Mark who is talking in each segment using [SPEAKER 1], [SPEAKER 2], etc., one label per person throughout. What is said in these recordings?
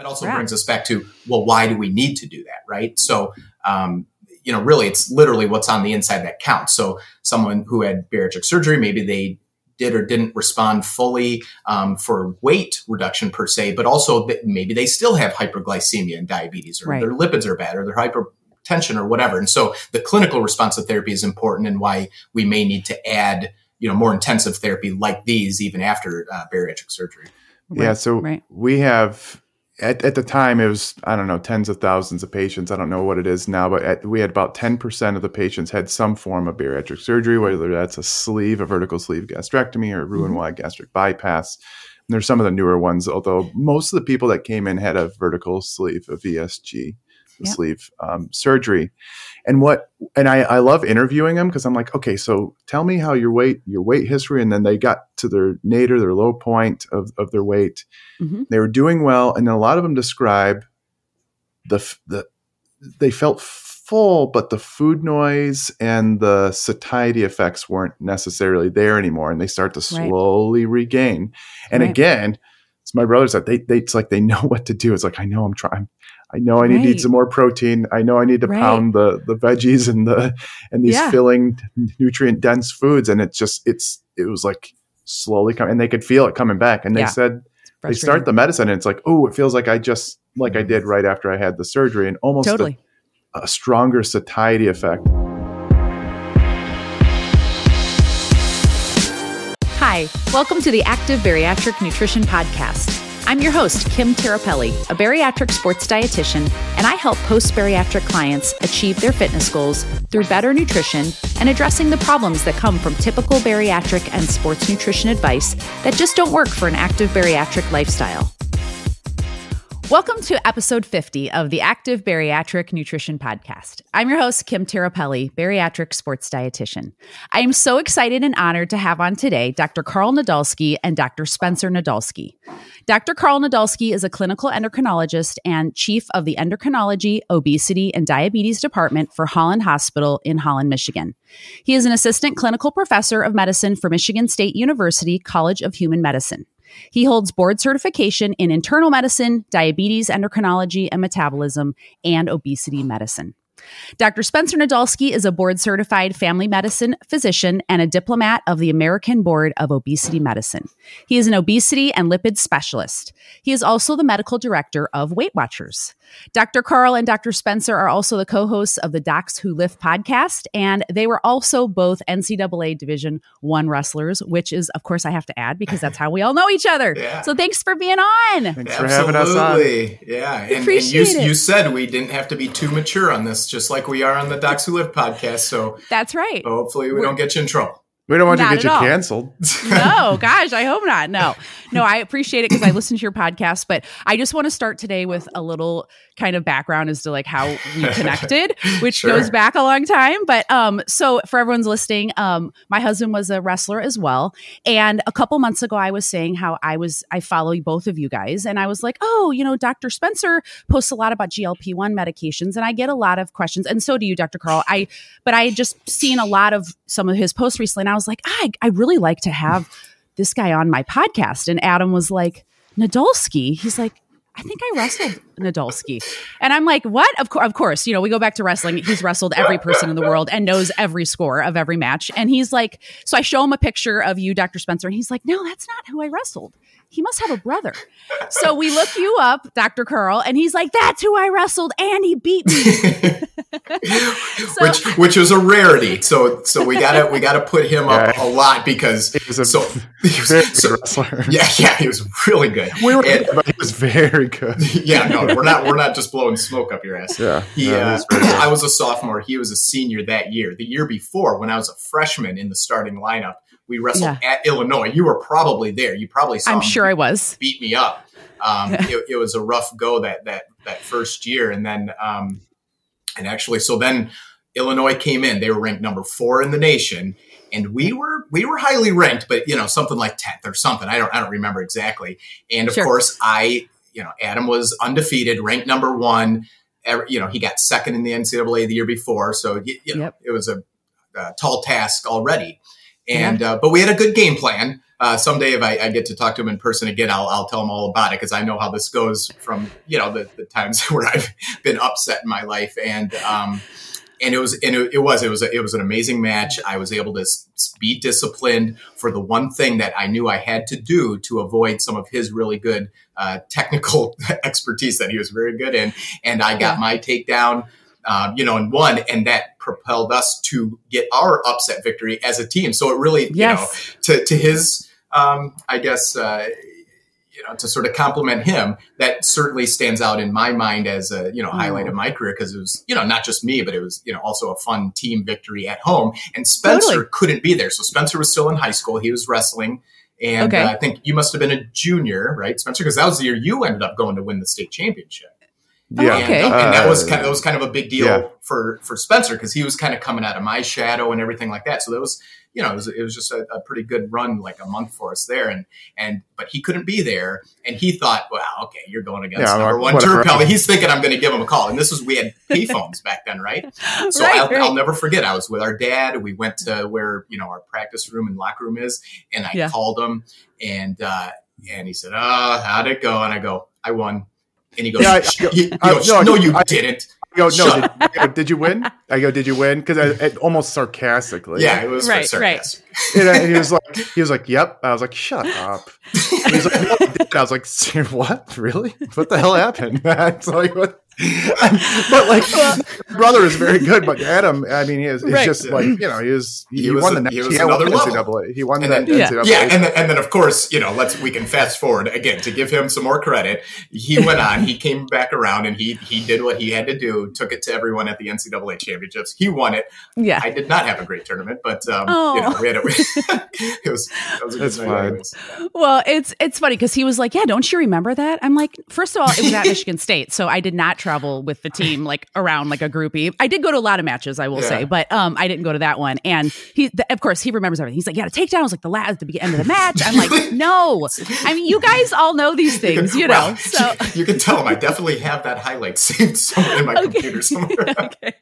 [SPEAKER 1] that also yeah. brings us back to well, why do we need to do that, right? So, um, you know, really, it's literally what's on the inside that counts. So, someone who had bariatric surgery, maybe they did or didn't respond fully um, for weight reduction per se, but also maybe they still have hyperglycemia and diabetes, or right. their lipids are bad, or their hypertension, or whatever. And so, the clinical response to therapy is important, and why we may need to add, you know, more intensive therapy like these even after uh, bariatric surgery.
[SPEAKER 2] Yeah, so right. we have at, at the time it was i don't know tens of thousands of patients. I don't know what it is now but at, we had about 10% of the patients had some form of bariatric surgery whether that's a sleeve a vertical sleeve gastrectomy or roux-en-y mm-hmm. gastric bypass. And there's some of the newer ones although most of the people that came in had a vertical sleeve a vsg yep. sleeve um, surgery and what and I, I love interviewing them because I'm like, okay, so tell me how your weight, your weight history, and then they got to their nadir, their low point of, of their weight. Mm-hmm. They were doing well, and then a lot of them describe the the they felt full, but the food noise and the satiety effects weren't necessarily there anymore, and they start to slowly right. regain. And right. again, it's my brother said they, they it's like they know what to do. It's like I know I'm trying. I know I need, right. some more protein. I know I need to right. pound the the veggies and the and these yeah. filling nutrient dense foods. And it's just it's it was like slowly coming, and they could feel it coming back. And they yeah. said they start the medicine, and it's like oh, it feels like I just like I mm-hmm. did right after I had the surgery, and almost totally. a, a stronger satiety effect.
[SPEAKER 3] Hi, welcome to the Active Bariatric Nutrition Podcast. I'm your host, Kim Tirapelli, a bariatric sports dietitian, and I help post bariatric clients achieve their fitness goals through better nutrition and addressing the problems that come from typical bariatric and sports nutrition advice that just don't work for an active bariatric lifestyle. Welcome to episode 50 of the Active Bariatric Nutrition Podcast. I'm your host, Kim Tirapelli, bariatric sports dietitian. I am so excited and honored to have on today Dr. Karl Nadolsky and Dr. Spencer Nadolsky. Dr. Karl Nadolsky is a clinical endocrinologist and chief of the Endocrinology, Obesity, and Diabetes Department for Holland Hospital in Holland, Michigan. He is an assistant clinical professor of medicine for Michigan State University College of Human Medicine. He holds board certification in internal medicine, diabetes, endocrinology and metabolism, and obesity medicine. Dr. Spencer Nadolsky is a board certified family medicine physician and a diplomat of the American Board of Obesity Medicine. He is an obesity and lipid specialist. He is also the medical director of Weight Watchers. Dr. Karl and Dr. Spencer are also the co hosts of the Docs Who Lift podcast, and they were also both NCAA Division One wrestlers, which is, of course, I have to add because that's how we all know each other. Yeah. So thanks for being on.
[SPEAKER 2] Thanks for having us on.
[SPEAKER 1] Yeah. And, Appreciate and you, it. you said we didn't have to be too mature on this, just like we are on the Docs Who Lift podcast. So
[SPEAKER 3] that's right.
[SPEAKER 1] Hopefully, we we're, don't get you in trouble.
[SPEAKER 2] We don't want not to get you all. canceled.
[SPEAKER 3] no, gosh, I hope not. No, no, I appreciate it because I listen to your podcast, but I just want to start today with a little kind of background as to like how we connected, which sure. goes back a long time. But um, so for everyone's listening, um, my husband was a wrestler as well, and a couple months ago, I was saying how I was I follow both of you guys, and I was like, oh, you know, Dr. Spencer posts a lot about GLP one medications, and I get a lot of questions, and so do you, Dr. Karl. I but I had just seen a lot of some of his posts recently, and I was like, I, I really like to have this guy on my podcast. And Adam was like, Nadolsky. He's like, I think I wrestled Nadolsky. And I'm like, what? Of, co- of course, you know, we go back to wrestling. He's wrestled every person in the world and knows every score of every match. And he's like, so I show him a picture of you, Dr. Spencer, and he's like, no, that's not who I wrestled he must have a brother. So we look you up, Dr. Karl, and he's like, that's who I wrestled and he beat me.
[SPEAKER 1] so, which which was a rarity. So so we gotta we gotta put him up a lot because he was a so, he was, so, wrestler. Yeah, yeah, he was really good.
[SPEAKER 2] We were and, but he was very good.
[SPEAKER 1] Yeah, no, we're not we're not just blowing smoke up your ass.
[SPEAKER 2] Yeah.
[SPEAKER 1] He, uh, I was a sophomore, he was a senior that year. The year before, when I was a freshman in the starting lineup, we wrestled yeah. at Illinois. You were probably there. You probably saw.
[SPEAKER 3] I'm sure I was.
[SPEAKER 1] Beat me up. Um, it, it, was a rough go that that that first year, and then um, and actually, so then Illinois came in. They were ranked number four in the nation, and we were we were highly ranked, but you know something like tenth or something. I don't I don't remember exactly. And of sure. course, I you know Adam was undefeated, ranked number one. Every, you know he got second in the NCAA the year before, so you, know yep. it was a, a tall task already. And uh, but we had a good game plan. uh, someday if I, I, get to talk to him in person again, I'll, I'll tell him all about it because I know how this goes from you know the, the times where I've been upset in my life and. Um, and it was and it, it was it was a, it was an amazing match. I was able to be disciplined for the one thing that I knew I had to do to avoid some of his really good uh, technical expertise that he was very good in, and I got yeah. my takedown. Um, you know, and won, and that propelled us to get our upset victory as a team. So it really, yes. you know, to to his, um, I guess, uh, you know, to sort of compliment him, that certainly stands out in my mind as a, you know, highlight of mm. my career because it was, you know, not just me, but it was, you know, also a fun team victory at home. And Spencer totally. couldn't be there. So Spencer was still in high school. He was wrestling. And okay. uh, I think you must have been a junior, right, Spencer? Because that was the year you ended up going to win the state championship.
[SPEAKER 2] Yeah,
[SPEAKER 1] okay. and, and, that was kind of that was kind of a big deal yeah. for for Spencer because he was kind of coming out of my shadow and everything like that. So that was you know, it was, it was just a, a, pretty good run, like a month for us there. And, and, but he couldn't be there. And he thought, well, okay, you're going against yeah, number one Tirapelli. He's thinking I'm going to give him a call. And this was, we had payphones back then, right? So right, I'll, right. I'll, never forget. I was with our dad. We went to where, you know, our practice room and locker room is. And I yeah. called him and, uh, and he said, oh, how'd it go? And I go, I won. And he goes, yeah, I, he, he goes no, no, you I, didn't.
[SPEAKER 2] I go, no, did, did, you win? I go, did you win? Because I almost sarcastically.
[SPEAKER 1] Yeah, it was right, sarcastic.
[SPEAKER 2] right. and he was like, he was like, yep. I was like, shut up. He's like, no, I was like, what? Really? What the hell happened? it's like, what? But like brother is very good, but Adam, I mean, he is right. just like you know, he was he, he won a, the he, was he another NCAA. He won
[SPEAKER 1] and
[SPEAKER 2] that
[SPEAKER 1] then,
[SPEAKER 2] yeah.
[SPEAKER 1] NCAA. Yeah, and then, and then of course, you know, let's we can fast forward again to give him some more credit. He went on, he came back around, and he he did what he had to do, took it to everyone at the NCAA championships. He won it.
[SPEAKER 3] Yeah,
[SPEAKER 1] I did not have a great tournament, but um, oh. you know, we had it. it was that was a good
[SPEAKER 3] night. Well, it's it's funny because he was like, "Yeah, don't you remember that?" I'm like, first of all, it was at Michigan State, so I did not travel with the team like around like a groupie. I did go to a lot of matches, I will yeah. say, but um, I didn't go to that one. And he, the, of course, he remembers everything. He's like, yeah, the takedown was like the last, the end of the match. I'm like, no. I mean, you guys all know these things, you, know. Well, so
[SPEAKER 1] you can tell him I definitely have that highlight saved somewhere in my okay. computer somewhere. okay.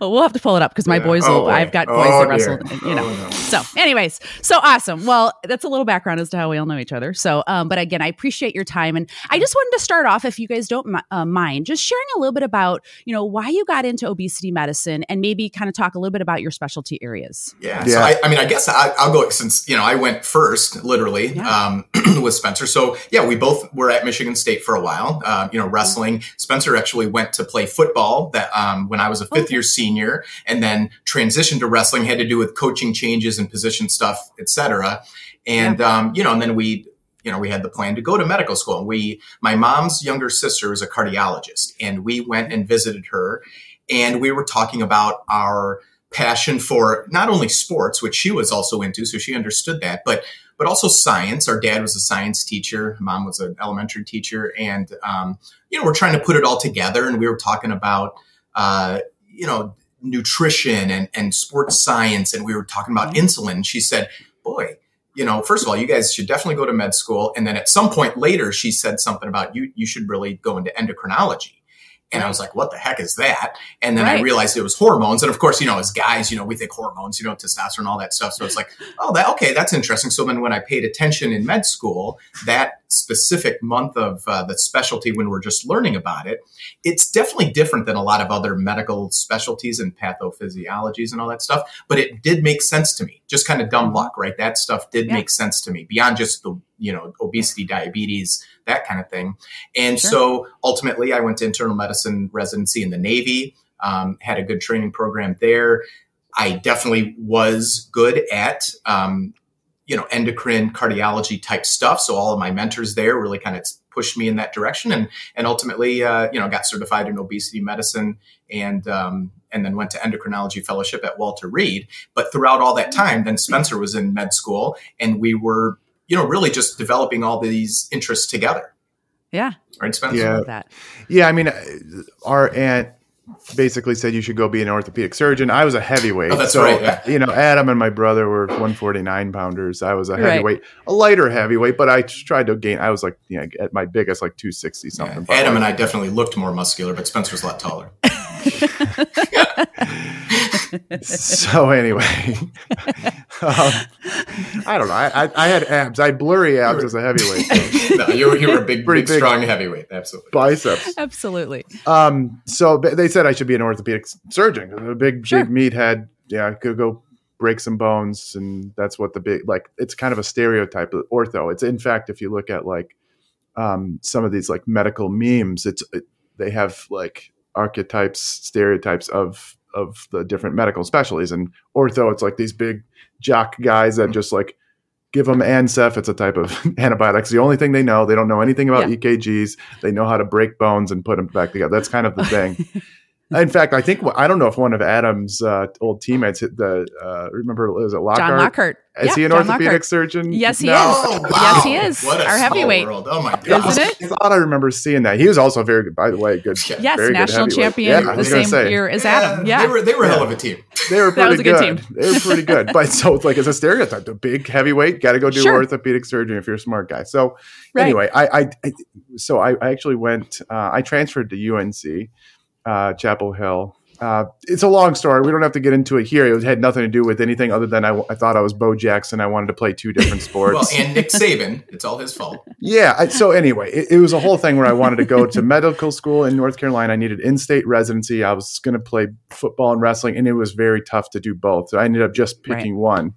[SPEAKER 3] well, we'll have to pull it up because my yeah. boys will. Oh, I've got boys oh, that wrestle, you know. Oh, no. So, anyways, so awesome. Well, that's a little background as to how we all know each other. So, um, but again, I appreciate your time, and I just wanted to start off, if you guys don't uh, mind, just sharing a little bit about you know why you got into obesity medicine, and maybe kind of talk a little bit about your specialty areas.
[SPEAKER 1] Yeah. yeah. So I, I, mean, I guess I, will go since you know I went first, literally yeah. um, with Spencer. So yeah, we both were at Michigan State for a while. Uh, you know, wrestling. Spencer actually went to play football that um, when I was a fifth okay. year senior, and then transitioned to wrestling. Had to do with coaching changes and position stuff, etc. And yeah. um, you know, and then we you know, we had the plan to go to medical school. And we, my mom's younger sister was a cardiologist, and we went and visited her, and we were talking about our passion for not only sports, which she was also into, so she understood that, but but also science. Our dad was a science teacher, mom was an elementary teacher, and um, you know, we're trying to put it all together. And we were talking about, uh, you know, nutrition and and sports science, and we were talking about mm-hmm. insulin. She said, "Boy." You know, first of all, you guys should definitely go to med school. And then at some point later, she said something about you, you should really go into endocrinology. And I was like, what the heck is that? And then right. I realized it was hormones. And of course, you know, as guys, you know, we think hormones, you know, testosterone, all that stuff. So it's like, oh, that, okay, that's interesting. So then when I paid attention in med school, that specific month of uh, the specialty when we're just learning about it, it's definitely different than a lot of other medical specialties and pathophysiologies and all that stuff. But it did make sense to me. Just kind of dumb luck, right? That stuff did yeah. make sense to me beyond just the, you know, obesity, diabetes, that kind of thing. And sure. so ultimately, I went to internal medicine residency in the Navy, um, had a good training program there. I definitely was good at um, you know, endocrine cardiology type stuff. So all of my mentors there really kind of pushed me in that direction, and and ultimately, uh, you know, got certified in obesity medicine, and um, and then went to endocrinology fellowship at Walter Reed. But throughout all that time, then Spencer was in med school, and we were, you know, really just developing all these interests together.
[SPEAKER 3] Yeah.
[SPEAKER 1] Right, Spencer.
[SPEAKER 2] Yeah. Yeah. I mean, uh, our aunt basically said you should go be an orthopedic surgeon. I was a heavyweight.
[SPEAKER 1] Oh, that's so, right. Yeah.
[SPEAKER 2] You know, Adam and my brother were 149 pounders. I was a heavyweight, right. a lighter heavyweight, but I tried to gain. I was like, you know, at my biggest, like 260 something.
[SPEAKER 1] Yeah. Adam and I definitely looked more muscular, but Spencer's a lot taller.
[SPEAKER 2] so anyway, um, I don't know. I, I, had abs. I had blurry abs as a heavyweight.
[SPEAKER 1] no, you were, you were a big, big, big, strong heavyweight. Absolutely.
[SPEAKER 2] Biceps.
[SPEAKER 3] Absolutely.
[SPEAKER 2] Um, so they said I should be an orthopedic surgeon. A big, sure. big meathead. Yeah, I could go break some bones, and that's what the big like. It's kind of a stereotype of ortho. It's in fact, if you look at like um, some of these like medical memes, it's it, they have like archetypes, stereotypes of of the different medical specialties. And ortho, it's like these big jock guys that just like give them Ancef. It's a type of antibiotic. It's the only thing they know. They don't know anything about yeah. EKGs. They know how to break bones and put them back together. That's kind of the thing. In fact, I think I don't know if one of Adam's uh, old teammates, the uh, remember was it Lockhart?
[SPEAKER 3] John Lockhart.
[SPEAKER 2] Is
[SPEAKER 3] yeah,
[SPEAKER 2] he an
[SPEAKER 3] John
[SPEAKER 2] orthopedic
[SPEAKER 3] Lockhart.
[SPEAKER 2] surgeon?
[SPEAKER 3] Yes, he
[SPEAKER 2] no?
[SPEAKER 3] is.
[SPEAKER 1] Oh, wow.
[SPEAKER 3] Yes, he is.
[SPEAKER 1] What
[SPEAKER 3] Our heavyweight.
[SPEAKER 1] World. Oh my god!
[SPEAKER 3] Isn't it?
[SPEAKER 2] I thought I remember seeing that. He was also very good, by the way, good.
[SPEAKER 3] Yes,
[SPEAKER 2] very
[SPEAKER 3] national
[SPEAKER 2] good
[SPEAKER 3] champion
[SPEAKER 2] yeah,
[SPEAKER 3] the same
[SPEAKER 2] say.
[SPEAKER 3] year as Adam. Yeah,
[SPEAKER 1] they were they were a hell of a team.
[SPEAKER 2] They were
[SPEAKER 3] That
[SPEAKER 2] pretty
[SPEAKER 3] was a good
[SPEAKER 2] good.
[SPEAKER 3] team.
[SPEAKER 2] They were pretty good. But so it's like it's a stereotype, the big heavyweight got to go do
[SPEAKER 3] Sure.
[SPEAKER 2] orthopedic surgery if you're a smart guy. So
[SPEAKER 3] Right.
[SPEAKER 2] anyway, I, I, I so I, I actually went. Uh, I transferred to UNC, uh, Chapel Hill. Uh, it's a long story. We don't have to get into it here. It had nothing to do with anything other than I, I thought I was Bo Jackson. I wanted to play two different sports.
[SPEAKER 1] Well, and Nick Saban, it's all his fault.
[SPEAKER 2] Yeah. I, so anyway, it, it was a whole thing where I wanted to go to medical school in North Carolina. I needed in-state residency. I was going to play football and wrestling, and it was very tough to do both. So I ended up just picking one,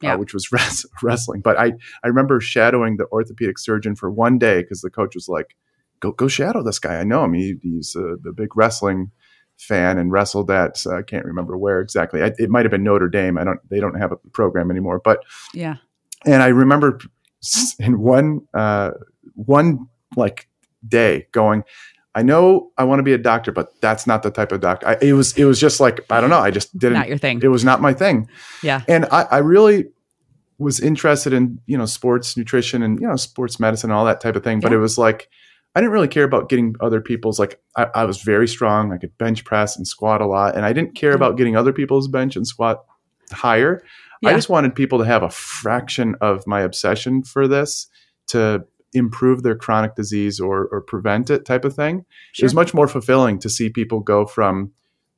[SPEAKER 3] Yeah.
[SPEAKER 2] uh, which was res- wrestling. But I I remember shadowing the orthopedic surgeon for one day because the coach was like, "Go go shadow this guy. I know him. He, he's a, a big wrestling." fan and wrestled at uh, I can't remember where exactly. I, it might have been Notre Dame. I don't. They don't have a program anymore. But
[SPEAKER 3] yeah.
[SPEAKER 2] and I remember in one uh, one like day going. I know I want to be a doctor, but that's not the type of doctor. I, it was. It was just like I don't know. I just didn't.
[SPEAKER 3] Not your thing.
[SPEAKER 2] It was not my thing.
[SPEAKER 3] Yeah.
[SPEAKER 2] And I, I really was interested in you know sports nutrition and you know sports medicine and all that type of thing. But it was like I didn't really care about getting other people's like I, I was very strong. I could bench press and squat a lot, and I didn't care about getting other people's bench and squat higher. I just wanted people to have a fraction of my obsession for this to improve their chronic disease or or prevent it type of thing. It was much more fulfilling to see people go from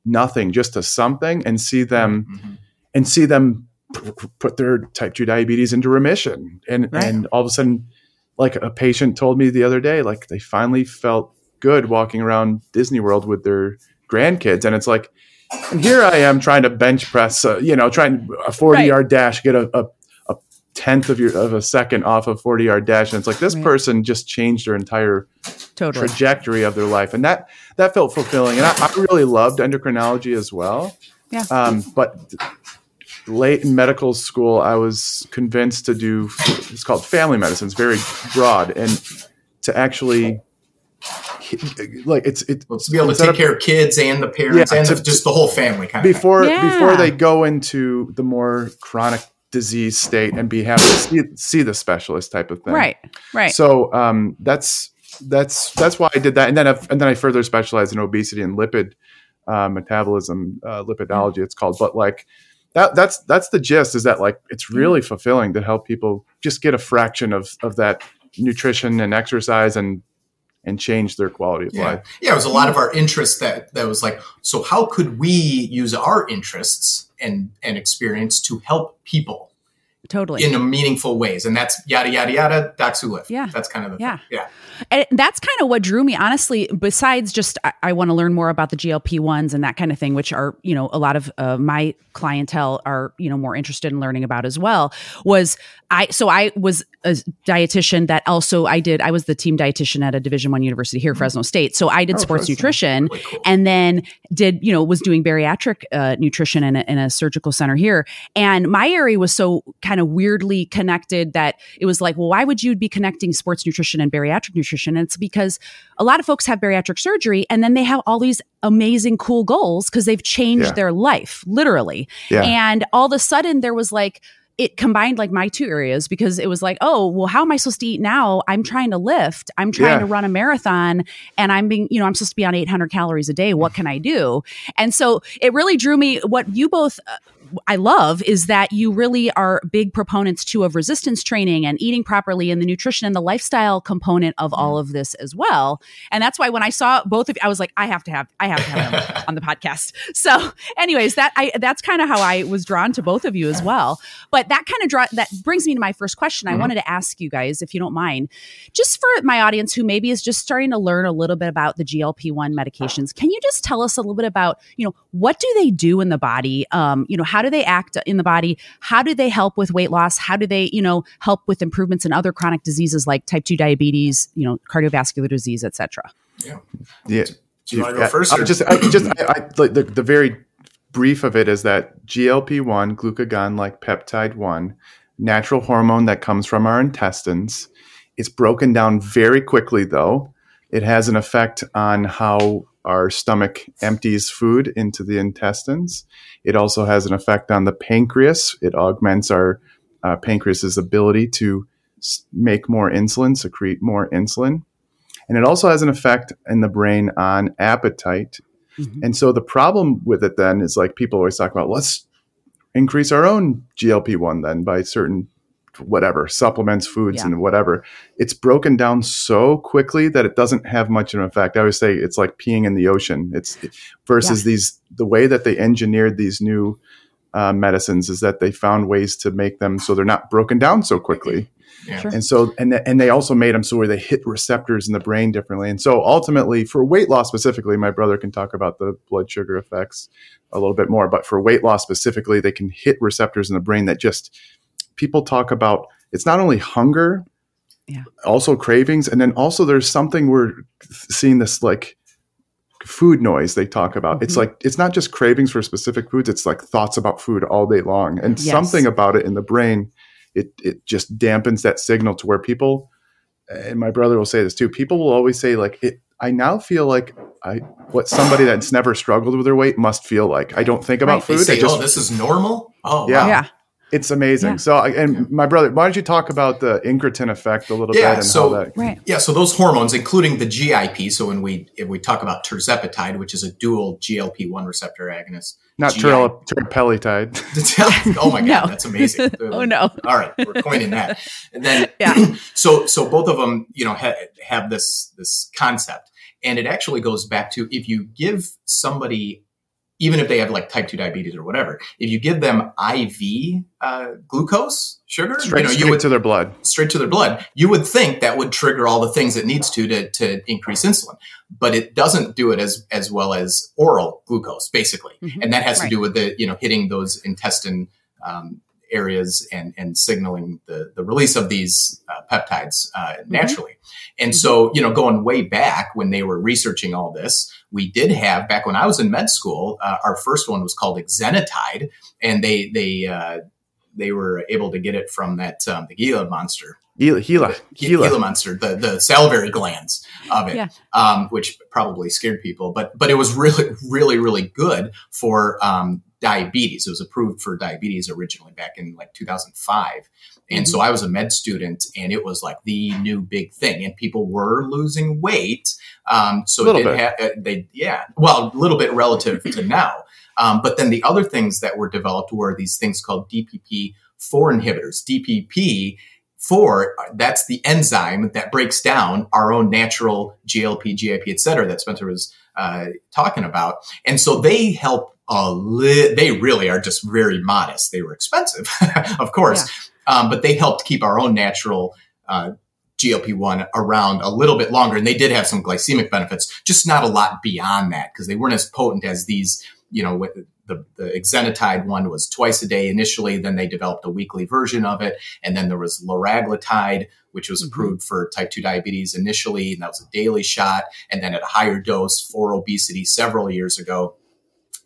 [SPEAKER 2] nothing just to something and see them
[SPEAKER 1] Mhm.
[SPEAKER 2] and see them p- put their type 2 diabetes into remission and
[SPEAKER 3] Right.
[SPEAKER 2] and all of a sudden like a patient told me the other day like they finally felt good walking around disney world with their grandkids and it's like and here i am trying to bench press uh, you know trying a 40
[SPEAKER 3] Right.
[SPEAKER 2] yard dash get a, a, a tenth of your of a second off a 40 yard dash and it's like this
[SPEAKER 3] Right.
[SPEAKER 2] person just changed their entire
[SPEAKER 3] Totally.
[SPEAKER 2] trajectory of their life, and that that felt fulfilling. And I, I really loved endocrinology as well.
[SPEAKER 3] Yeah.
[SPEAKER 2] Um, but late in medical school, I was convinced to do it's called family medicine. It's very broad, and to actually like it's it
[SPEAKER 1] Well, to be able to take
[SPEAKER 2] of-
[SPEAKER 1] care of kids and the parents
[SPEAKER 2] Yeah,
[SPEAKER 1] and
[SPEAKER 2] to-
[SPEAKER 1] the, just the whole family kind of
[SPEAKER 2] before
[SPEAKER 3] Yeah.
[SPEAKER 2] before they go into the more chronic disease state and be have to see, see the specialist type of thing.
[SPEAKER 3] Right. Right.
[SPEAKER 2] So um, that's that's that's why I did that, and then I've, and then I further specialized in obesity and lipid uh, metabolism, uh, lipidology. It's called, but like that that's that's the gist. Is that like it's mm. really fulfilling to help people just get a fraction of of that nutrition and exercise and and change their quality of
[SPEAKER 1] Yeah.
[SPEAKER 2] life.
[SPEAKER 1] Yeah, it was a lot of our interests that that was like, so how could we use our interests and and experience to help people
[SPEAKER 3] totally.
[SPEAKER 1] in a meaningful ways? And that's yada yada yada. Docs Who Lift.
[SPEAKER 3] Yeah.
[SPEAKER 1] that's kind of the
[SPEAKER 3] Yeah.
[SPEAKER 1] thing. yeah.
[SPEAKER 3] And that's kind of what drew me, honestly. Besides just, I, I want to learn more about the GLP ones and that kind of thing, which are, you know, a lot of uh, my clientele are, you know, more interested in learning about as well. Was I? So I was a dietitian that also I did. I was the team dietitian at a Division One university here, Fresno State. So I did
[SPEAKER 2] Oh,
[SPEAKER 3] sports nutrition,
[SPEAKER 1] Really cool.
[SPEAKER 3] and then did you know was doing bariatric uh, nutrition in a, in a surgical center here and my area was so kind of weirdly connected that it was like well why would you be connecting sports nutrition and bariatric nutrition and it's because a lot of folks have bariatric surgery and then they have all these amazing cool goals because they've changed
[SPEAKER 2] Yeah.
[SPEAKER 3] their life literally
[SPEAKER 2] Yeah.
[SPEAKER 3] and all of a sudden there was like it combined like my two areas because it was like, oh, well, how am I supposed to eat now? I'm trying to lift. I'm trying
[SPEAKER 2] Yeah.
[SPEAKER 3] to run a marathon and I'm being, you know, I'm supposed to be on 800 calories a day. What can I do? And so it really drew me what you both uh, I love is that you really are big proponents too of resistance training and eating properly and the nutrition and the lifestyle component of all of this as well. And that's why when I saw both of you, I was like, I have to have, I have to have them on the podcast. So, anyways, that I that's kind of how I was drawn to both of you as well. But that kind of draw that brings me to my first question. Mm-hmm. I wanted to ask you guys, if you don't mind, just for my audience who maybe is just starting to learn a little bit about the GLP one medications, can you just tell us a little bit about, you know, what do they do in the body? Um, you know, how do they act in the body? How do they help with weight loss? How do they, you know, help with improvements in other chronic diseases like type 2 diabetes, you know, cardiovascular disease, etc.?
[SPEAKER 2] Yeah. Yeah.
[SPEAKER 1] Do you want to go first?
[SPEAKER 2] I, just, I, just, I, I, like the, the very brief of it is that GLP 1, glucagon like peptide 1, natural hormone that comes from our intestines. It's broken down very quickly, though. It has an effect on how our stomach empties food into the intestines. It also has an effect on the pancreas. It augments our uh, pancreas's ability to make more insulin, secrete more insulin. And it also has an effect in the brain on appetite. Mm-hmm. And so the problem with it then is like people always talk about let's increase our own GLP 1 then by certain whatever supplements, foods, yeah. and whatever. It's broken down so quickly that it doesn't have much of an effect. I always say it's like peeing in the ocean. It's versus yeah. these the way that they engineered these new uh, medicines is that they found ways to make them so they're not broken down so quickly. Yeah. Sure. And so, and and they also made them so where they hit receptors in the brain differently. And so, ultimately, for weight loss specifically, my brother can talk about the blood sugar effects a little bit more. But for weight loss specifically, they can hit receptors in the brain that just people talk about it's not only hunger, yeah. also cravings, and then also there's something we're seeing this like food noise they talk about. Mm-hmm. It's like it's not just cravings for specific foods, it's like thoughts about food all day long. And yes. something about it in the brain, it it just dampens that signal to where people and my brother will say this too, people will always say like it I now feel like I what somebody that's never struggled with their weight must feel like. I don't think about right. food.
[SPEAKER 1] They say,
[SPEAKER 2] I just,
[SPEAKER 1] oh, this is normal. Oh,
[SPEAKER 2] yeah. Wow. yeah. It's amazing. Yeah. So, and my brother, why don't you talk about the incretin effect a little
[SPEAKER 1] yeah,
[SPEAKER 2] bit?
[SPEAKER 1] so, that, right. Yeah, so those hormones, including the GIP. So when we if we talk about tirzepatide, which is a dual GLP one receptor agonist,
[SPEAKER 2] not tirapelitide.
[SPEAKER 1] oh my god, no. that's amazing.
[SPEAKER 3] oh no!
[SPEAKER 1] All right, we're coining that. And then, yeah. so so both of them, you know, ha- have this this concept, and it actually goes back to if you give somebody even if they have like type 2 diabetes or whatever, if you give them IV uh, glucose sugar,
[SPEAKER 2] straight, you know, straight would, to their blood,
[SPEAKER 1] straight to their blood, you would think that would trigger all the things it needs to, to to increase insulin, but it doesn't do it as as well as oral glucose, basically, mm-hmm. and that has right. to do with the you know hitting those intestine um, areas and and signaling the the release of these uh, peptides uh, mm-hmm. naturally. And mm-hmm. so, you know, going way back when they were researching all this, we did have back when I was in med school, uh, our first one was called exenatide, and they they uh, they were able to get it from that um, the Gila monster.
[SPEAKER 2] Gila, Gila,
[SPEAKER 1] Gila. Gila monster, the, the salivary glands of it, yeah. um, which probably scared people, but but it was really, really, really good for um, diabetes. It was approved for diabetes originally back in like 2005. And mm-hmm. so I was a med student and it was like the new big thing and people were losing weight. Um, so it did ha- uh, they, yeah, well, a little bit relative to now. Um, but then the other things that were developed were these things called DPP4 inhibitors. DPP four, that's the enzyme that breaks down our own natural GLP, GIP, et cetera, that Spencer was uh, talking about. And so they help a li- they really are just very modest. They were expensive, of course, yeah. um, but they helped keep our own natural uh, GLP-1 around a little bit longer. And they did have some glycemic benefits, just not a lot beyond that because they weren't as potent as these, you know, with the, the exenatide one was twice a day initially. Then they developed a weekly version of it. And then there was liraglutide, which was mm-hmm. approved for type 2 diabetes initially. And that was a daily shot. And then at a higher dose for obesity several years ago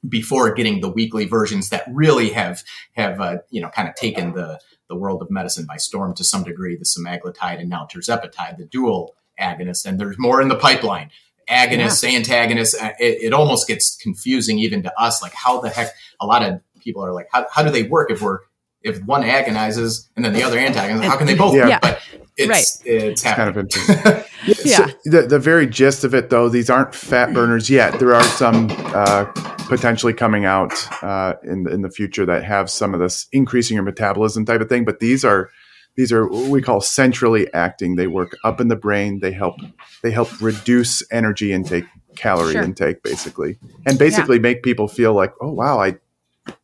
[SPEAKER 1] before getting the weekly versions that really have have uh, you know kind of taken the the world of medicine by storm to some degree. The semaglutide and now tirzepatide, the dual agonist, and there's more in the pipeline. Agonists, yeah. antagonists. Uh, it, it, almost gets confusing even to us. Like how the heck? A lot of people are like, how, how do they work if we're if one agonizes and then the other antagonizes? How can they both? Yeah. Work? But it's
[SPEAKER 3] Right.
[SPEAKER 1] it's
[SPEAKER 2] kind of interesting.
[SPEAKER 3] Yeah.
[SPEAKER 2] So the, the very gist of it, though, these aren't fat burners yet. There are some uh, potentially coming out uh, in in the future that have some of this increasing your metabolism type of thing. But these are these are what we call centrally acting. They work up in the brain. They help they help reduce energy intake, calorie
[SPEAKER 3] Sure.
[SPEAKER 2] intake, basically, and basically make people feel like, oh wow, I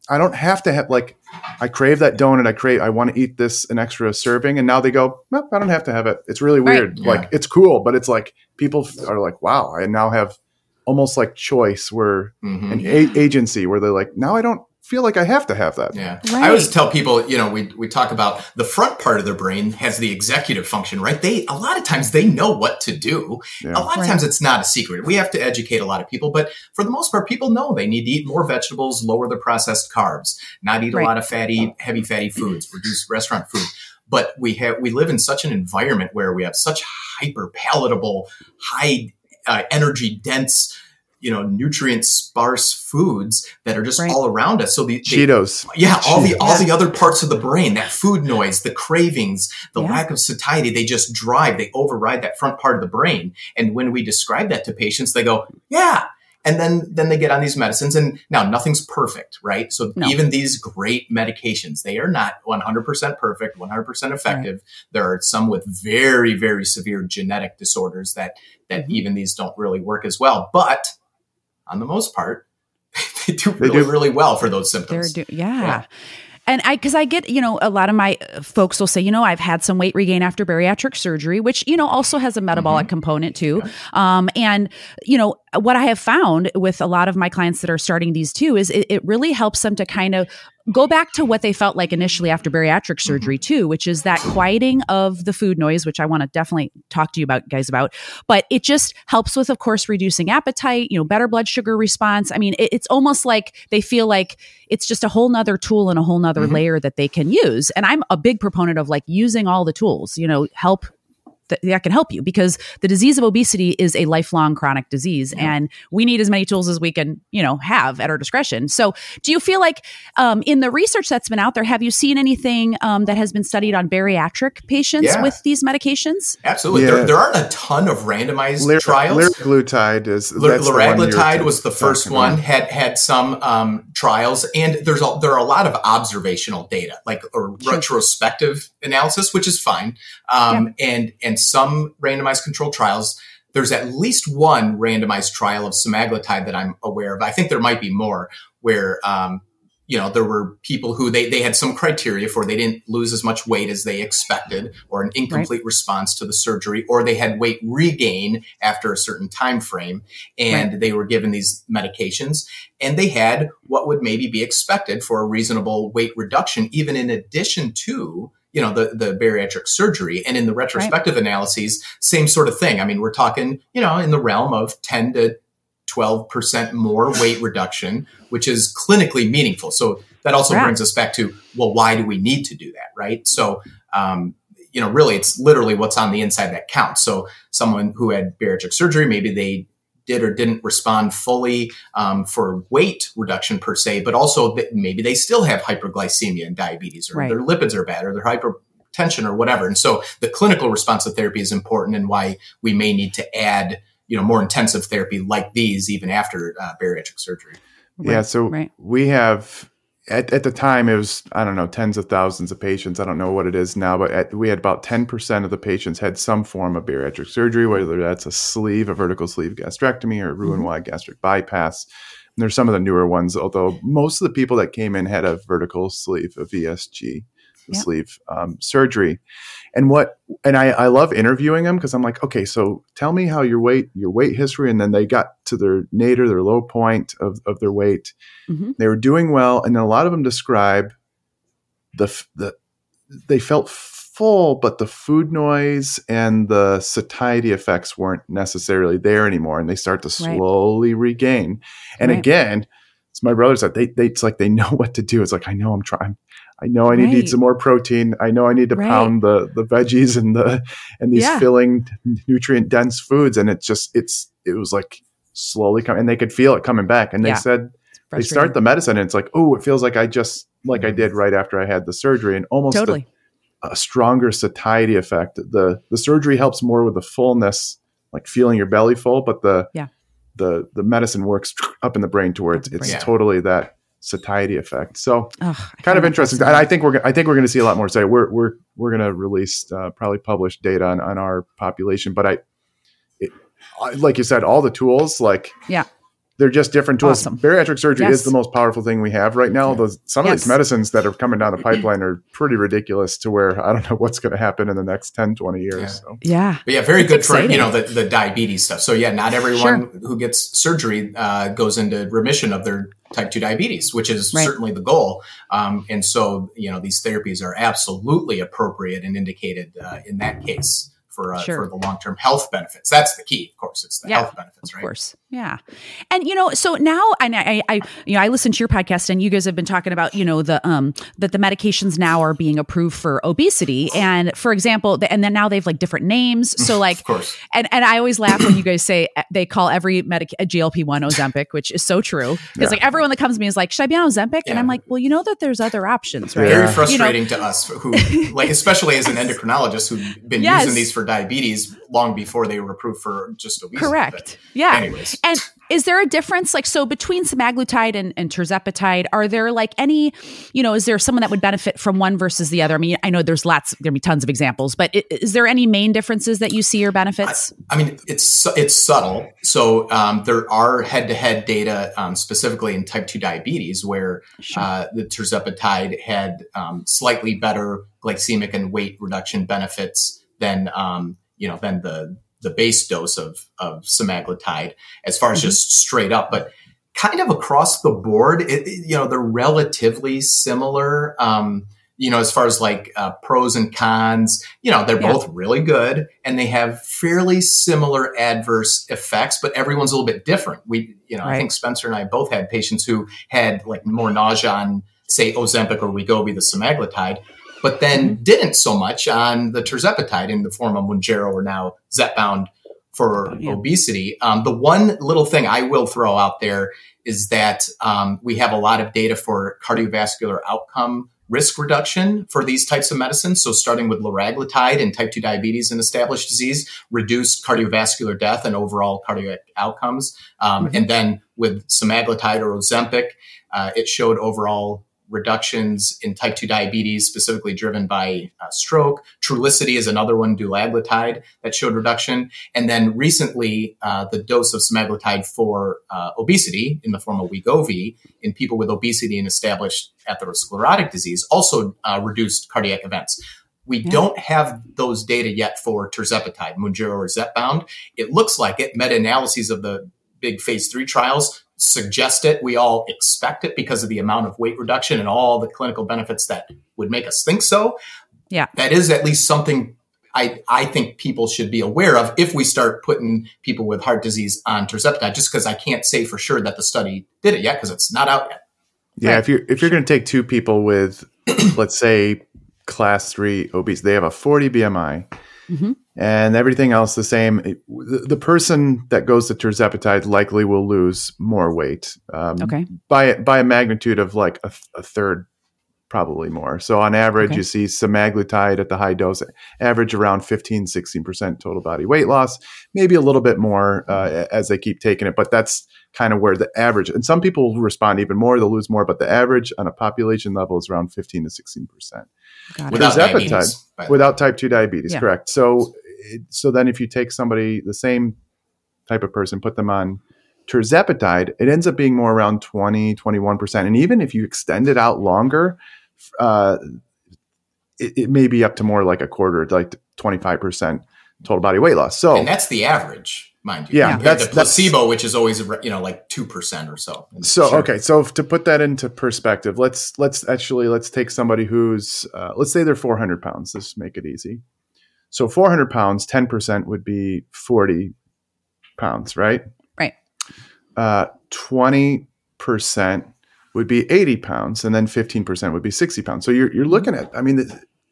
[SPEAKER 2] I don't have to have like I crave that donut. I crave. I want to eat this an extra serving, and now they go. Nope, I don't have to have it. It's really
[SPEAKER 3] Right.
[SPEAKER 2] weird.
[SPEAKER 1] Yeah.
[SPEAKER 2] Like it's cool, but it's like people are like, wow, I now have almost like choice where
[SPEAKER 1] Mhm.
[SPEAKER 2] an a- agency where they're like, now I don't feel like I have to have that.
[SPEAKER 1] Yeah.
[SPEAKER 3] Right.
[SPEAKER 1] I always tell people, you know, we, we talk about the front part of their brain has the executive function, right? They, a lot of times they know what to do.
[SPEAKER 2] Yeah.
[SPEAKER 1] A lot of times it's not a secret. We have to educate a lot of people, but for the most part, people know they need to eat more vegetables, lower the processed carbs, not eat
[SPEAKER 3] Right.
[SPEAKER 1] a lot of fatty, heavy fatty foods, reduce restaurant food. But we have, we live in such an environment where we have such hyper palatable, high uh, energy dense, you know, nutrient sparse foods that are just
[SPEAKER 3] Right.
[SPEAKER 1] all around us. So the, they-
[SPEAKER 2] Cheetos.
[SPEAKER 1] yeah, all the all the other parts of the brain, that food noise, the cravings, the
[SPEAKER 3] Yeah.
[SPEAKER 1] lack of satiety, they just drive, they override that front part of the brain. And when we describe that to patients, they go, "Yeah." And then then they get on these medicines and now nothing's perfect, right? So
[SPEAKER 3] No.
[SPEAKER 1] even these great medications, they are not 100% perfect, 100% effective. There are some with very very severe genetic disorders that that
[SPEAKER 3] Mhm.
[SPEAKER 1] even these don't really work as well. But on the most part, they do
[SPEAKER 2] They
[SPEAKER 1] really
[SPEAKER 2] do.
[SPEAKER 1] really well for those symptoms.
[SPEAKER 3] do- yeah.
[SPEAKER 1] Yeah.
[SPEAKER 3] And I, because I get, you know, a lot of my uh, folks will say, you know, I've had some weight regain after bariatric surgery, which, you know, also has a metabolic component too. Um, and, you know, what I have found with a lot of my clients that are starting these too is it, it really helps them to kind of go back to what they felt like initially after bariatric surgery too, which is that quieting of the food noise, which I want to definitely talk to you about guys about. But it just helps with, of course, reducing appetite, you know, better blood sugar response. I mean, it, it's almost like they feel like it's just a whole nother tool and a whole nother
[SPEAKER 1] Mhm.
[SPEAKER 3] layer that they can use. And I'm a big proponent of like using all the tools, you know, help that, that can help you because the disease of obesity is a lifelong chronic disease and we need as many tools as we can you know have at our discretion so do you feel like um, in the research that's been out there have you seen anything um, that has been studied on bariatric patients
[SPEAKER 1] Yeah.
[SPEAKER 3] with these medications
[SPEAKER 1] Absolutely.
[SPEAKER 2] Yeah.
[SPEAKER 1] There, there aren't a ton of randomized
[SPEAKER 2] Lir-
[SPEAKER 1] trials.
[SPEAKER 2] Liraglutide is
[SPEAKER 1] Lir-
[SPEAKER 2] that's the one
[SPEAKER 1] Liraglutide was the first one.
[SPEAKER 2] about.
[SPEAKER 1] had had some um, trials, and there's a, there are a lot of observational data, like or
[SPEAKER 3] Sure.
[SPEAKER 1] retrospective analysis, which is fine, um, and and some randomized controlled trials. There's at least one randomized trial of semaglutide that I'm aware of. I think there might be more where um, you know there were people who they, they had some criteria for they didn't lose as much weight as they expected or an incomplete response to the surgery or they had weight regain after a certain time frame and they were given these medications and they had what would maybe be expected for a reasonable weight reduction even in addition to you know the the bariatric surgery and in the retrospective analyses same sort of thing i mean we're talking you know in the realm of 10 to 12% more weight reduction, which is clinically meaningful. So that also
[SPEAKER 3] Yeah.
[SPEAKER 1] brings us back to, well, why do we need to do that? Right. So, um, you know, really it's literally what's on the inside that counts. So someone who had bariatric surgery, maybe they did or didn't respond fully um, for weight reduction per se, but also that maybe they still have hyperglycemia and diabetes or
[SPEAKER 3] Right.
[SPEAKER 1] their lipids are bad or their hypertension or whatever. And so the clinical response to therapy is important and why we may need to add you know more intensive therapy like these even after uh, bariatric surgery.
[SPEAKER 2] Yeah, so
[SPEAKER 3] right.
[SPEAKER 2] we have at, at the time it was I don't know tens of thousands of patients. I don't know what it is now, but at, we had about ten percent of the patients had some form of bariatric surgery, whether that's a sleeve, a vertical sleeve gastrectomy, or a Roux-en-Y mm-hmm. gastric bypass. And there's some of the newer ones, although most of the people that came in had a vertical sleeve, a VSG the
[SPEAKER 3] Yep.
[SPEAKER 2] sleeve um, surgery. And what and I, I love interviewing them because I'm like, okay, so tell me how your weight, your weight history, and then they got to their nadir, their low point of, of their weight
[SPEAKER 3] hmm
[SPEAKER 2] they were doing well and then a lot of them describe the the they felt full but the food noise and the satiety effects weren't necessarily there anymore and they start to
[SPEAKER 3] Right.
[SPEAKER 2] slowly regain and
[SPEAKER 3] Right.
[SPEAKER 2] again it's my brother said they, they it's like they know what to do it's like i know i'm trying i know i need to eat some more protein i know i need to
[SPEAKER 3] Right.
[SPEAKER 2] pound the the veggies and the and these
[SPEAKER 3] Yeah.
[SPEAKER 2] filling nutrient dense foods and it's just it's it was like slowly coming and they could feel it coming back and they
[SPEAKER 3] Yeah.
[SPEAKER 2] said they start the medicine and it's like oh it feels like i just like i did right after i had the surgery and almost
[SPEAKER 3] totally.
[SPEAKER 2] a stronger satiety effect. The the surgery helps more with the fullness, like feeling your belly full, but the
[SPEAKER 3] yeah.
[SPEAKER 2] the the medicine works up in the brain towards it's, it's
[SPEAKER 1] Yeah.
[SPEAKER 2] totally that satiety effect. So
[SPEAKER 3] Ugh,
[SPEAKER 2] kind of interesting. And I think we're gonna- I think we're going to see a lot more. Say we're we're we're going to release uh, probably publish data on, on our population, but I, it, I- like you said, all the tools like
[SPEAKER 3] Yeah.
[SPEAKER 2] they're just different tools.
[SPEAKER 3] Awesome.
[SPEAKER 2] Bariatric surgery
[SPEAKER 3] Yes.
[SPEAKER 2] is the most powerful thing we have right now. Those some of
[SPEAKER 3] Yes.
[SPEAKER 2] these medicines that are coming down the pipeline are pretty ridiculous to where I don't know what's going to happen in the next 10, 20 years.
[SPEAKER 1] Yeah.
[SPEAKER 2] So.
[SPEAKER 3] Yeah.
[SPEAKER 1] But yeah, very
[SPEAKER 3] It's
[SPEAKER 1] good for you know the, the diabetes stuff. So yeah, not everyone who gets surgery uh, goes into remission of their type two diabetes, which is
[SPEAKER 3] Right.
[SPEAKER 1] certainly the goal. Um, and so you know these therapies are absolutely appropriate and indicated uh, in that case for uh,
[SPEAKER 3] Sure.
[SPEAKER 1] for the long term health benefits. That's the key, of course. It's the
[SPEAKER 3] Yeah,
[SPEAKER 1] health benefits, right?
[SPEAKER 3] Of course. Yeah. And you know, so now and I, I you know, I listened to your podcast and you guys have been talking about, you know, the um that the medications now are being approved for obesity. And for example, the, and then now they've like different names. So like
[SPEAKER 1] Of course.
[SPEAKER 3] and and I always laugh when you guys say uh, they call every medic a GLP one Ozempic, which is so true. Because like everyone that comes to me is like, should I be on Ozempic? And I'm like, well, you know that there's other options, right?
[SPEAKER 2] Yeah.
[SPEAKER 1] Very
[SPEAKER 2] You
[SPEAKER 1] frustrating to us who like especially as an endocrinologist who've been
[SPEAKER 3] Yes.
[SPEAKER 1] using these for diabetes long before they were approved for just obesity.
[SPEAKER 3] Correct.
[SPEAKER 1] But
[SPEAKER 3] Yeah.
[SPEAKER 1] anyways.
[SPEAKER 3] And is there a difference, like, so between semaglutide and, and tirzepatide, are there like any, you know, is there someone that would benefit from one versus the other? I mean, I know there's lots, there'll be tons of examples, but i- is there any main differences that you see or benefits?
[SPEAKER 1] I mean, it's it's subtle. So um, there are head-to-head data, um, specifically in type two diabetes, where
[SPEAKER 3] Sure.
[SPEAKER 1] uh, the tirzepatide had um, slightly better glycemic and weight reduction benefits than um, you know than the the base dose of of semaglutide, as far as
[SPEAKER 3] Mm-hmm.
[SPEAKER 1] just straight up, but. Kind of across the board, it, you know, they're relatively similar. Um, you know, as far as like uh, pros and cons, you know, they're
[SPEAKER 3] Yeah.
[SPEAKER 1] both really good and they have fairly similar adverse effects, but everyone's a little bit different. We, you know, I think Spencer and I both had patients who had like more nausea on, say, Ozempic or Wegovy, the semaglutide, but then didn't so much on the tirzepatide in the form of Mounjaro or now Zepbound for
[SPEAKER 3] Yeah.
[SPEAKER 1] obesity. Um, the one little thing I will throw out there is that um, we have a lot of data for cardiovascular outcome risk reduction for these types of medicines. So starting with liraglutide in type 2 diabetes and established disease, reduced cardiovascular death and overall cardiac outcomes. Um,
[SPEAKER 3] Mhm.
[SPEAKER 1] And then with semaglutide or Ozempic, uh, it showed overall reductions in type 2 diabetes, specifically driven by uh, stroke. Trulicity is another one, dulaglutide, that showed reduction. And then recently, uh, the dose of semaglutide for uh, obesity in the form of Wegovy in people with obesity and established atherosclerotic disease also uh, reduced cardiac events. We
[SPEAKER 3] Yeah.
[SPEAKER 1] don't have those data yet for tirzepatide, Mounjaro or Zepbound. It looks like it. Meta-analyses of the big phase three trials suggest it. We all expect it because of the amount of weight reduction and all the clinical benefits that would make us think so.
[SPEAKER 3] Yeah.
[SPEAKER 1] That is at least something I, I think people should be aware of if we start putting people with heart disease on tirzepatide, just because I can't say for sure that the study did it yet because it's not out yet.
[SPEAKER 2] Yeah,
[SPEAKER 3] Right.
[SPEAKER 2] if you're if you're going to take two people with, let's say, class three obese, they have a 40 BMI,
[SPEAKER 3] Mhm.
[SPEAKER 2] and everything else the same. the, the person that goes to tirzepatide likely will lose more weight um,
[SPEAKER 3] Okay.
[SPEAKER 2] by by a magnitude of like a, a third, probably more. So on average,
[SPEAKER 3] Okay.
[SPEAKER 2] you see semaglutide at the high dose average around 15, 16 percent total body weight loss, maybe a little bit more uh, as they keep taking it, but that's kind of where the average and some people respond even more they'll lose more but the average on a population level is around 15 to 16 percent.
[SPEAKER 1] Without
[SPEAKER 2] Tirzepatide.
[SPEAKER 1] diabetes. by the
[SPEAKER 2] without type 2 diabetes
[SPEAKER 3] Yeah.
[SPEAKER 2] correct so so then if you take somebody the same type of person put them on tirzepatide it ends up being more around 20 21 percent and even if you extend it out longer uh, it, it may be up to more like a quarter like 25 percent total body weight loss so
[SPEAKER 1] and that's the average, mind you.
[SPEAKER 2] Yeah,
[SPEAKER 1] Compared
[SPEAKER 2] that's-
[SPEAKER 1] to
[SPEAKER 2] that's-
[SPEAKER 1] placebo, which is always you know like two percent or so.
[SPEAKER 2] So
[SPEAKER 1] Sure.
[SPEAKER 2] okay, so to put that into perspective, let's let's actually let's take somebody who's uh, let's say they're 400 pounds. Let's make it easy. So 400 pounds, 10 percent would be 40 pounds, right?
[SPEAKER 3] Right.
[SPEAKER 2] Uh, 20 percent would be 80 pounds, and then 15 percent would be 60 pounds. So you're you're looking at, I mean,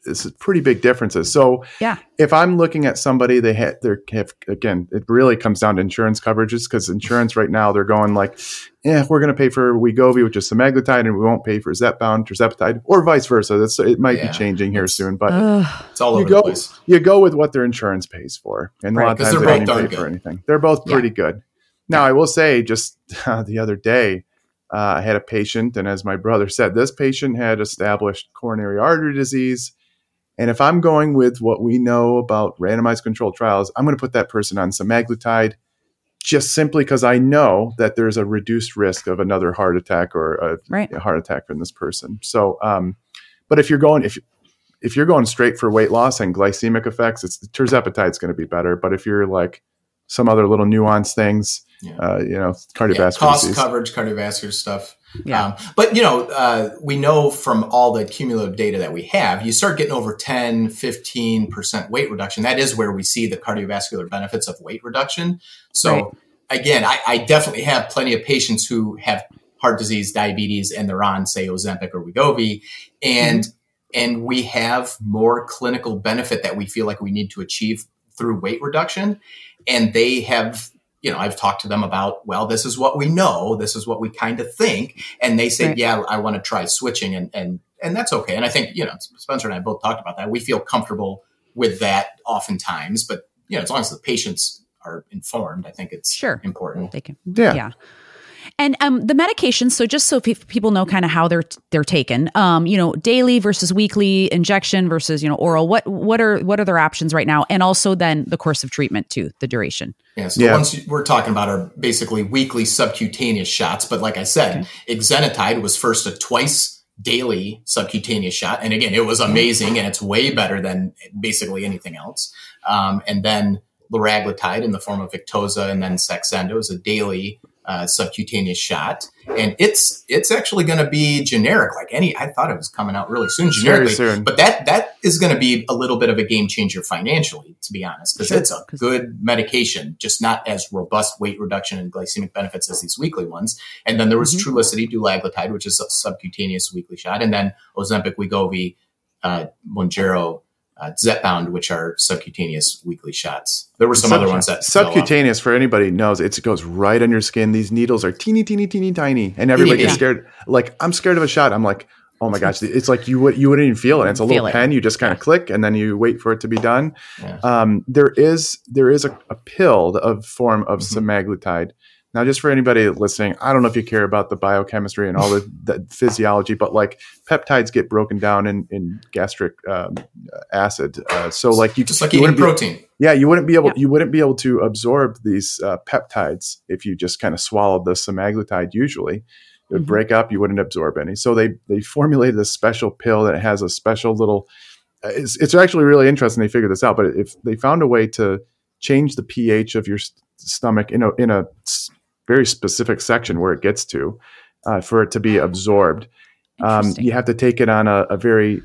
[SPEAKER 2] it's pretty big differences. So
[SPEAKER 3] yeah,
[SPEAKER 2] if I'm looking at somebody, they have they have again, it really comes down to insurance coverages because insurance right now they're going like, yeah, we're going to pay for Wegovy, which is semaglutide, and we won't pay for Zepbound, tirzepatide, or vice versa. That's it might
[SPEAKER 1] Yeah.
[SPEAKER 2] be changing here
[SPEAKER 1] It's-
[SPEAKER 2] soon, but
[SPEAKER 3] Ugh.
[SPEAKER 1] It's all
[SPEAKER 2] you
[SPEAKER 1] over
[SPEAKER 2] go
[SPEAKER 1] the place.
[SPEAKER 2] you go with what their insurance pays for, and
[SPEAKER 3] Right.
[SPEAKER 2] a lot of times
[SPEAKER 1] they're
[SPEAKER 2] they don't
[SPEAKER 1] both
[SPEAKER 2] pay
[SPEAKER 1] darn
[SPEAKER 2] for anything. They're both
[SPEAKER 3] Yeah.
[SPEAKER 2] pretty good. Now, I will say, just the other day, uh, I had a patient, and as my brother said, this patient had established coronary artery disease. And if I'm going with what we know about randomized controlled trials, I'm going to put that person on semaglutide just simply because I know that there's a reduced risk of another heart attack or a,
[SPEAKER 3] Right.
[SPEAKER 2] a heart attack from this person. So, um, but if you're going, if if you're going straight for weight loss and glycemic effects, it's tirzepatide is going to be better. But if you're like some other little nuanced things,
[SPEAKER 1] Yeah.
[SPEAKER 2] uh, you know,
[SPEAKER 1] Yeah,
[SPEAKER 2] cardiovascular
[SPEAKER 1] cost
[SPEAKER 2] disease.
[SPEAKER 1] coverage, cardiovascular stuff.
[SPEAKER 3] Yeah.
[SPEAKER 1] Um, but you know, uh, we know from all the cumulative data that we have, you start getting over 10, 15% weight reduction. That is where we see the cardiovascular benefits of weight reduction. So
[SPEAKER 3] Right.
[SPEAKER 1] again, I, I definitely have plenty of patients who have heart disease, diabetes, and they're on, say, Ozempic or Wegovy. And, and we have more clinical benefit that we feel like we need to achieve through weight reduction. And they have you know, I've talked to them about, well, this is what we know, this is what we kind of think, and they say,
[SPEAKER 3] Right.
[SPEAKER 1] yeah, I want to try switching, and and and that's okay. And I think you know, Spencer and I both talked about that. We feel comfortable with that oftentimes, but you know, as long as the patients are informed, I think it's
[SPEAKER 3] Sure.
[SPEAKER 1] important.
[SPEAKER 3] They can.
[SPEAKER 2] Yeah.
[SPEAKER 3] Yeah. And um, the medications. So just so pe- people know kind of how they're they're taken. Um, you know, daily versus weekly injection versus you know oral. What what are what are their options right now? And also then the course of treatment too, the duration.
[SPEAKER 1] Yeah, so
[SPEAKER 2] Yeah.
[SPEAKER 1] the ones we're talking about are basically weekly subcutaneous shots. But like I said, exenatide was first a twice daily subcutaneous shot, and again, it was amazing, and it's way better than basically anything else. Um, and then liraglutide in the form of Victoza, and then Saxenda is a daily uh, subcutaneous shot, and it's it's actually going to be generic. Like any, I thought it was coming out really soon, generically.
[SPEAKER 2] soon.
[SPEAKER 1] But that that is going to be a little bit of a game changer financially, to be honest, because
[SPEAKER 3] Sure.
[SPEAKER 1] it's a good medication, just not as robust weight reduction and glycemic benefits as these weekly ones. And then there was
[SPEAKER 3] Mhm.
[SPEAKER 1] Trulicity, dulaglutide, which is a subcutaneous weekly shot, and then Ozempic, Wegovy, uh, Mounjaro, uh, Zepbound, which are subcutaneous weekly shots. There were some
[SPEAKER 2] Sub-
[SPEAKER 1] other ones that
[SPEAKER 2] subcutaneous for anybody knows it's, it goes right on your skin. These needles are teeny, teeny, teeny, tiny, and everybody
[SPEAKER 1] Yeah.
[SPEAKER 2] gets scared. Like I'm scared of a shot. I'm like, oh my gosh, it's like you would you wouldn't even feel it. It's a
[SPEAKER 3] Feel
[SPEAKER 2] little
[SPEAKER 3] it.
[SPEAKER 2] pen. You just kind of click, and then you wait for it to be done.
[SPEAKER 1] Yeah.
[SPEAKER 2] Um, there is there is a, a pill of form of
[SPEAKER 1] Mhm.
[SPEAKER 2] semaglutide. Now, just for anybody listening, I don't know if you care about the biochemistry and all the, the physiology, but like peptides get broken down in, in gastric um, acid. Uh, so, like you
[SPEAKER 1] Just like
[SPEAKER 2] you
[SPEAKER 1] eating
[SPEAKER 2] wouldn't be-
[SPEAKER 1] protein.
[SPEAKER 2] yeah, you wouldn't be able
[SPEAKER 3] Yeah.
[SPEAKER 2] you wouldn't be able to absorb these uh, peptides if you just kind of swallowed the semaglutide. Usually, it would
[SPEAKER 3] Mhm.
[SPEAKER 2] break up. You wouldn't absorb any. So they they formulated a special pill that has a special little. uh, It's, it's actually really interesting. They figured this out, but if they found a way to change the pH of your s- stomach in a in a s- very specific section where it gets to, uh, for it to be absorbed, um, you have to take it on a, a very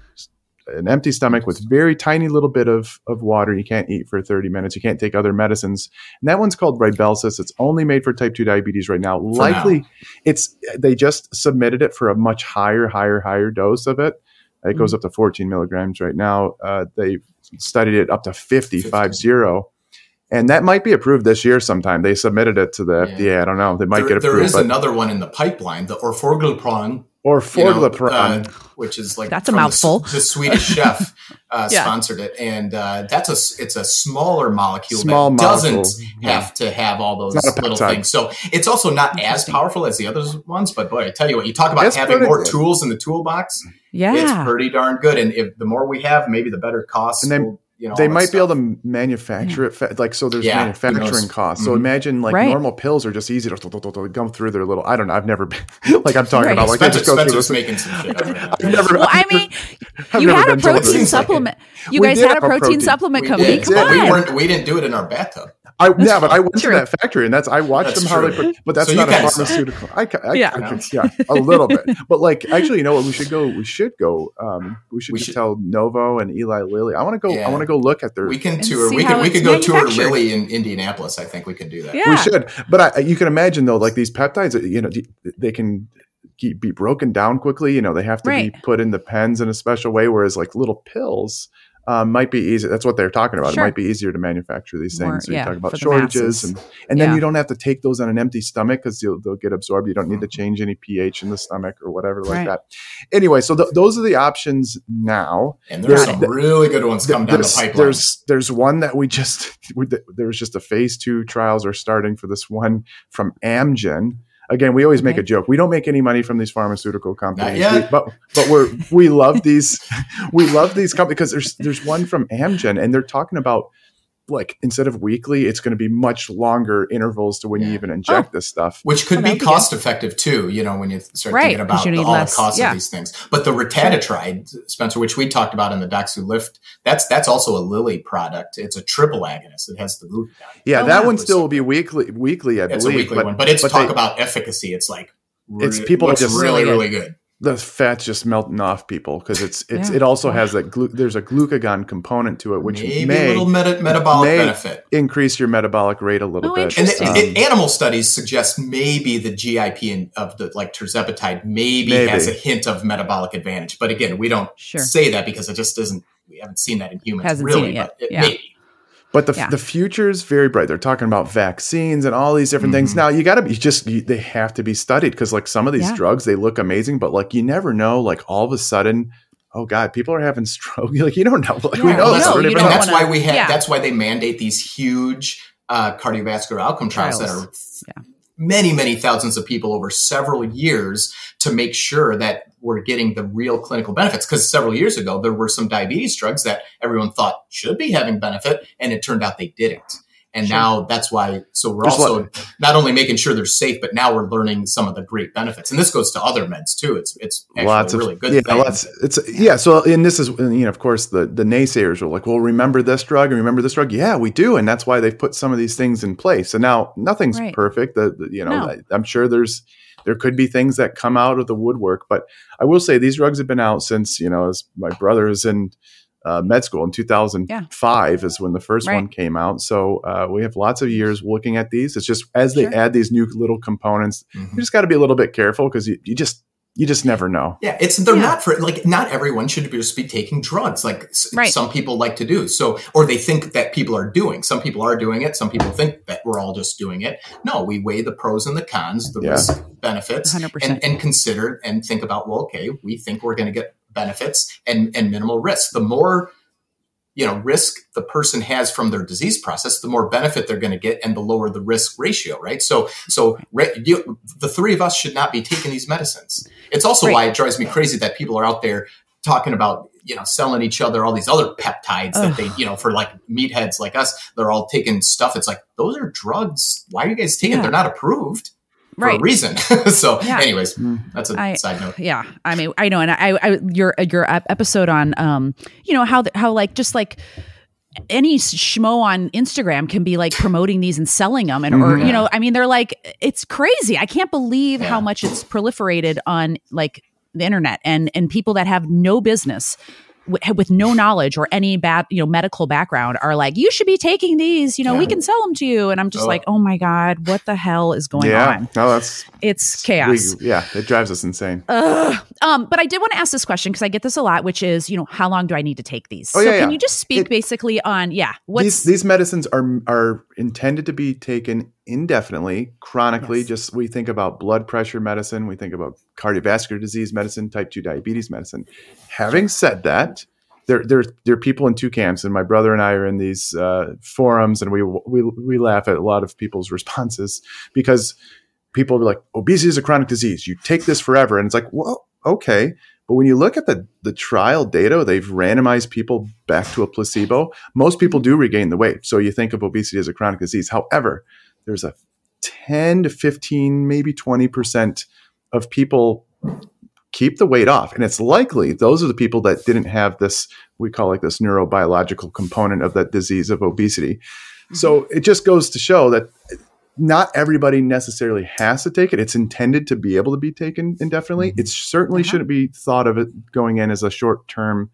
[SPEAKER 2] an empty stomach with very tiny little bit of, of water. You can't eat for 30 minutes. You can't take other medicines. And that one's called Rybelsus. It's only made for type 2 diabetes right now. Likely it's they just submitted it for a much higher, higher, higher dose of it. It goes up to 14 milligrams right now. Uh, they studied it up to 50,
[SPEAKER 1] 50.
[SPEAKER 2] 50. And that might be approved this year sometime. They submitted it to the
[SPEAKER 1] Yeah.
[SPEAKER 2] FDA. I don't know. They might
[SPEAKER 1] There,
[SPEAKER 2] get approved.
[SPEAKER 1] There is
[SPEAKER 2] but,
[SPEAKER 1] another one in the pipeline, the orforglipron,
[SPEAKER 2] or
[SPEAKER 1] you know, uh, which is like
[SPEAKER 3] That's a
[SPEAKER 1] from the-
[SPEAKER 3] mouthful.
[SPEAKER 1] The, Swedish chef uh,
[SPEAKER 3] Yeah.
[SPEAKER 1] sponsored it, and uh, that's a s- it's a smaller molecule
[SPEAKER 2] Small
[SPEAKER 1] that
[SPEAKER 2] molecule.
[SPEAKER 1] doesn't have to have all those
[SPEAKER 2] It's not a
[SPEAKER 1] little things. So it's also not as powerful as the other ones. But boy, I tell you what, you talk about
[SPEAKER 2] It's
[SPEAKER 1] having more
[SPEAKER 2] good.
[SPEAKER 1] tools in the toolbox.
[SPEAKER 3] yeah.
[SPEAKER 1] It's pretty darn good, and if the more we have, maybe the better cost.
[SPEAKER 2] And then
[SPEAKER 1] will, you know,
[SPEAKER 2] they
[SPEAKER 1] all that
[SPEAKER 2] might be able to manufacture it fa- like so there's
[SPEAKER 1] Yeah,
[SPEAKER 2] manufacturing
[SPEAKER 1] knows?
[SPEAKER 2] costs so
[SPEAKER 1] Mhm.
[SPEAKER 2] imagine like
[SPEAKER 3] Right.
[SPEAKER 2] normal pills are just easy to go through their little i don't know i've never been like i'm talking
[SPEAKER 3] Right.
[SPEAKER 2] about like they
[SPEAKER 1] Spencer,
[SPEAKER 2] just go through
[SPEAKER 1] Spencer's
[SPEAKER 2] this
[SPEAKER 1] making some shit.
[SPEAKER 2] I've never,
[SPEAKER 3] well, I
[SPEAKER 2] I've
[SPEAKER 3] mean,
[SPEAKER 2] I've
[SPEAKER 3] you had a protein
[SPEAKER 2] this.
[SPEAKER 3] supplement. You guys had a protein,
[SPEAKER 2] protein.
[SPEAKER 3] supplement
[SPEAKER 1] We
[SPEAKER 3] company.
[SPEAKER 1] did.
[SPEAKER 3] Come
[SPEAKER 2] did.
[SPEAKER 1] We
[SPEAKER 3] on.
[SPEAKER 1] weren't. We didn't do it in our bathtub.
[SPEAKER 2] I, yeah, but I went
[SPEAKER 3] True.
[SPEAKER 2] to that factory and that's I watched
[SPEAKER 1] That's
[SPEAKER 2] them how they
[SPEAKER 1] true.
[SPEAKER 2] put, but that's
[SPEAKER 1] So
[SPEAKER 2] not a pharmaceutical. I, ca- I,
[SPEAKER 3] Yeah.
[SPEAKER 2] I could- yeah, a little bit, but like actually, you know what? We should go. We should go. Um, we should
[SPEAKER 1] We should-
[SPEAKER 2] tell Novo and Eli Lilly. I want to go.
[SPEAKER 1] Yeah.
[SPEAKER 2] I want to go look at their.
[SPEAKER 1] We can tour. We
[SPEAKER 3] how
[SPEAKER 1] can. We
[SPEAKER 3] it's
[SPEAKER 1] could go tour
[SPEAKER 3] manufactured.
[SPEAKER 1] Lilly in Indianapolis. I think we could do that.
[SPEAKER 3] Yeah.
[SPEAKER 2] We should, but I, you can imagine though, like these peptides, you know, they can be broken down quickly. You know, they have to
[SPEAKER 3] Right.
[SPEAKER 2] be put in the pens in a special way, whereas like little pills um, might be easy. That's what they're talking about.
[SPEAKER 3] Sure.
[SPEAKER 2] It might be easier to manufacture these things.
[SPEAKER 3] More-
[SPEAKER 2] so you
[SPEAKER 3] yeah,
[SPEAKER 2] talk about shortages,
[SPEAKER 3] masses.
[SPEAKER 2] and and then
[SPEAKER 3] Yeah.
[SPEAKER 2] you don't have to take those on an empty stomach because they'll get absorbed. You don't need to
[SPEAKER 1] Mhm.
[SPEAKER 2] change any pH in the stomach or whatever like
[SPEAKER 3] Right.
[SPEAKER 2] that. Anyway, so th- those are the options now.
[SPEAKER 1] And there's some
[SPEAKER 2] it.
[SPEAKER 1] really good ones come down the
[SPEAKER 2] there's,
[SPEAKER 1] pipeline.
[SPEAKER 2] there's there's one that we just we, there's just a phase two trials are starting for this one from Amgen. Again, we always make
[SPEAKER 3] Okay.
[SPEAKER 2] a joke. We don't make any money from these pharmaceutical companies. We- but but we're we love these we love these companies because there's there's one from Amgen and they're talking about like instead of weekly, it's going to be much longer intervals to when you even inject this stuff.
[SPEAKER 1] which could
[SPEAKER 3] Oh,
[SPEAKER 1] be
[SPEAKER 3] that'd be
[SPEAKER 1] cost effective too, you know, when you start
[SPEAKER 3] Right,
[SPEAKER 1] thinking
[SPEAKER 3] 'cause
[SPEAKER 1] about the,
[SPEAKER 3] need
[SPEAKER 1] all
[SPEAKER 3] less-
[SPEAKER 1] the costs
[SPEAKER 3] yeah.
[SPEAKER 1] of these things. But the Retatrutide, Spencer, which we talked about in the Docs Who Lift, that's that's also a Lilly product. It's a triple agonist. It has the glucagon.
[SPEAKER 2] Yeah,
[SPEAKER 3] Oh,
[SPEAKER 2] that
[SPEAKER 3] wow.
[SPEAKER 2] one still will be weekly. Weekly, I
[SPEAKER 1] It's
[SPEAKER 2] believe.
[SPEAKER 1] a weekly
[SPEAKER 2] but,
[SPEAKER 1] one, but it's
[SPEAKER 2] but
[SPEAKER 1] talk
[SPEAKER 2] they-
[SPEAKER 1] about efficacy. It's like
[SPEAKER 2] It's
[SPEAKER 1] re-
[SPEAKER 2] people are just-
[SPEAKER 1] really
[SPEAKER 3] Really
[SPEAKER 1] really good.
[SPEAKER 2] The fat's just melting off people because it's it's
[SPEAKER 3] Yeah.
[SPEAKER 2] it also has that glu- there's a glucagon component to it which
[SPEAKER 1] Maybe
[SPEAKER 2] may
[SPEAKER 1] a little meta- metabolic
[SPEAKER 2] may
[SPEAKER 1] benefit.
[SPEAKER 2] increase your metabolic rate a little
[SPEAKER 3] Oh,
[SPEAKER 2] bit.
[SPEAKER 1] And,
[SPEAKER 2] Um,
[SPEAKER 1] and animal studies suggest maybe the GIP in, of the like tirzepatide maybe,
[SPEAKER 2] Maybe.
[SPEAKER 1] has a hint of metabolic advantage. But again, we don't
[SPEAKER 3] Sure.
[SPEAKER 1] say that because it just isn't. We haven't seen that in humans,
[SPEAKER 3] Hasn't seen
[SPEAKER 1] really.
[SPEAKER 3] it yet.
[SPEAKER 1] But it,
[SPEAKER 3] Yeah.
[SPEAKER 1] maybe.
[SPEAKER 2] But the,
[SPEAKER 3] Yeah.
[SPEAKER 2] the future is very bright. They're talking about vaccines and all these different things.
[SPEAKER 1] Mhm.
[SPEAKER 2] Now you got to be just you, they have to be studied because like some of these
[SPEAKER 3] Yeah.
[SPEAKER 2] drugs they look amazing, but like you never know. Like all of a sudden, oh god, people are having stroke. Like you don't know. Like we know
[SPEAKER 1] Well, that's,
[SPEAKER 3] no, you don't
[SPEAKER 1] that's
[SPEAKER 3] wanna-
[SPEAKER 1] why we have.
[SPEAKER 3] yeah.
[SPEAKER 1] That's why they mandate these huge uh, cardiovascular outcome trials,
[SPEAKER 3] Trials.
[SPEAKER 1] that are
[SPEAKER 3] Yeah.
[SPEAKER 1] many, many thousands of people over several years to make sure that we're getting the real clinical benefits. Because several years ago, there were some diabetes drugs that everyone thought should be having benefit, and it turned out they didn't. And
[SPEAKER 3] Sure.
[SPEAKER 1] now that's why. So we're
[SPEAKER 2] Just
[SPEAKER 1] also not only making sure they're safe, but now we're learning some of the great benefits. And this goes to other meds too. It's it's actually
[SPEAKER 2] lots
[SPEAKER 1] a
[SPEAKER 2] of
[SPEAKER 1] really good
[SPEAKER 2] yeah,
[SPEAKER 1] thing.
[SPEAKER 2] lots. It's yeah. So and this is you know of course the the naysayers are like, well, remember this drug and remember this drug. Yeah, we do, and that's why they've put some of these things in place. And now nothing's
[SPEAKER 3] Right.
[SPEAKER 2] perfect. The, the- you know
[SPEAKER 3] No.
[SPEAKER 2] I, I'm sure there's there could be things that come out of the woodwork, but I will say these rugs have been out since you know as my brother is in. Uh, med school in 2005 is when the first
[SPEAKER 3] Right.
[SPEAKER 2] one came out. So uh, we have lots of years looking at these. It's just as they
[SPEAKER 3] Sure.
[SPEAKER 2] add these new little components,
[SPEAKER 1] Mhm.
[SPEAKER 2] you just got to be a little bit careful because you, you just you just never know.
[SPEAKER 1] Yeah, it's they're
[SPEAKER 3] Yeah.
[SPEAKER 1] not for like not everyone should just be taking drugs like s-
[SPEAKER 3] Right.
[SPEAKER 1] some people like to do. So or they think that people are doing. Some people are doing it. Some people think that we're all just doing it. No, we weigh the pros and the cons, the
[SPEAKER 2] Yeah.
[SPEAKER 1] risk benefits,
[SPEAKER 3] 100%.
[SPEAKER 1] and, and consider and think about well, okay, we think we're going to get benefits and and minimal risk. The more you know risk the person has from their disease process the more benefit they're going to get and the lower the risk ratio right so so you, the three of us should not be taking these medicines it's also
[SPEAKER 3] Right.
[SPEAKER 1] why it drives me crazy that people are out there talking about you know selling each other all these other peptides
[SPEAKER 3] Ugh.
[SPEAKER 1] that they you know for like meatheads like us they're all taking stuff it's like those are drugs why are you guys taking
[SPEAKER 3] Yeah.
[SPEAKER 1] they're not approved for
[SPEAKER 3] Right.
[SPEAKER 1] a reason so
[SPEAKER 3] Yeah.
[SPEAKER 1] anyways
[SPEAKER 2] Mm.
[SPEAKER 1] that's a
[SPEAKER 3] I-
[SPEAKER 1] side note
[SPEAKER 3] yeah i mean i know and i, I your your episode on um you know how the, how like just like any schmo on Instagram can be like promoting these and selling them and or
[SPEAKER 2] Mhm.
[SPEAKER 3] you know I mean they're like it's crazy I can't believe
[SPEAKER 1] Yeah.
[SPEAKER 3] how much it's proliferated on like the internet and and people that have no business w- with no knowledge or any bad you know medical background are like you should be taking these you know we can sell them to you and I'm just
[SPEAKER 1] Oh.
[SPEAKER 3] like oh my god what the hell is going
[SPEAKER 2] yeah,
[SPEAKER 3] on
[SPEAKER 2] no, that's
[SPEAKER 3] it's
[SPEAKER 2] we,
[SPEAKER 3] chaos
[SPEAKER 2] yeah, it drives us insane.
[SPEAKER 3] Ugh. Um, but I did want to ask this question because I get this a lot, which is, you know, how long do I need to take these?
[SPEAKER 2] Oh,
[SPEAKER 3] so
[SPEAKER 2] yeah,
[SPEAKER 3] can
[SPEAKER 2] yeah.
[SPEAKER 3] you just speak
[SPEAKER 2] It-
[SPEAKER 3] basically on, yeah, what's
[SPEAKER 2] these these medicines are are intended to be taken indefinitely, chronically.
[SPEAKER 3] Yes.
[SPEAKER 2] Just we think about blood pressure medicine, we think about cardiovascular disease medicine, type two diabetes medicine. Having said that, there there there are people in two camps, and my brother and I are in these uh, forums, and we we we laugh at a lot of people's responses because people are like, obesity is a chronic disease. You take this forever, and it's like, well, okay. But when you look at the, the trial data, they've randomized people back to a placebo. Most people do regain the weight. So you think of obesity as a chronic disease. However, there's a 10 to 15, maybe 20% of people keep the weight off. And it's likely those are the people that didn't have this, we call like this neurobiological component of that disease of obesity. So it just goes to show that not everybody necessarily has to take it. It's intended to be able to be taken indefinitely.
[SPEAKER 1] Mhm.
[SPEAKER 2] It certainly shouldn't be thought of it going in as a short term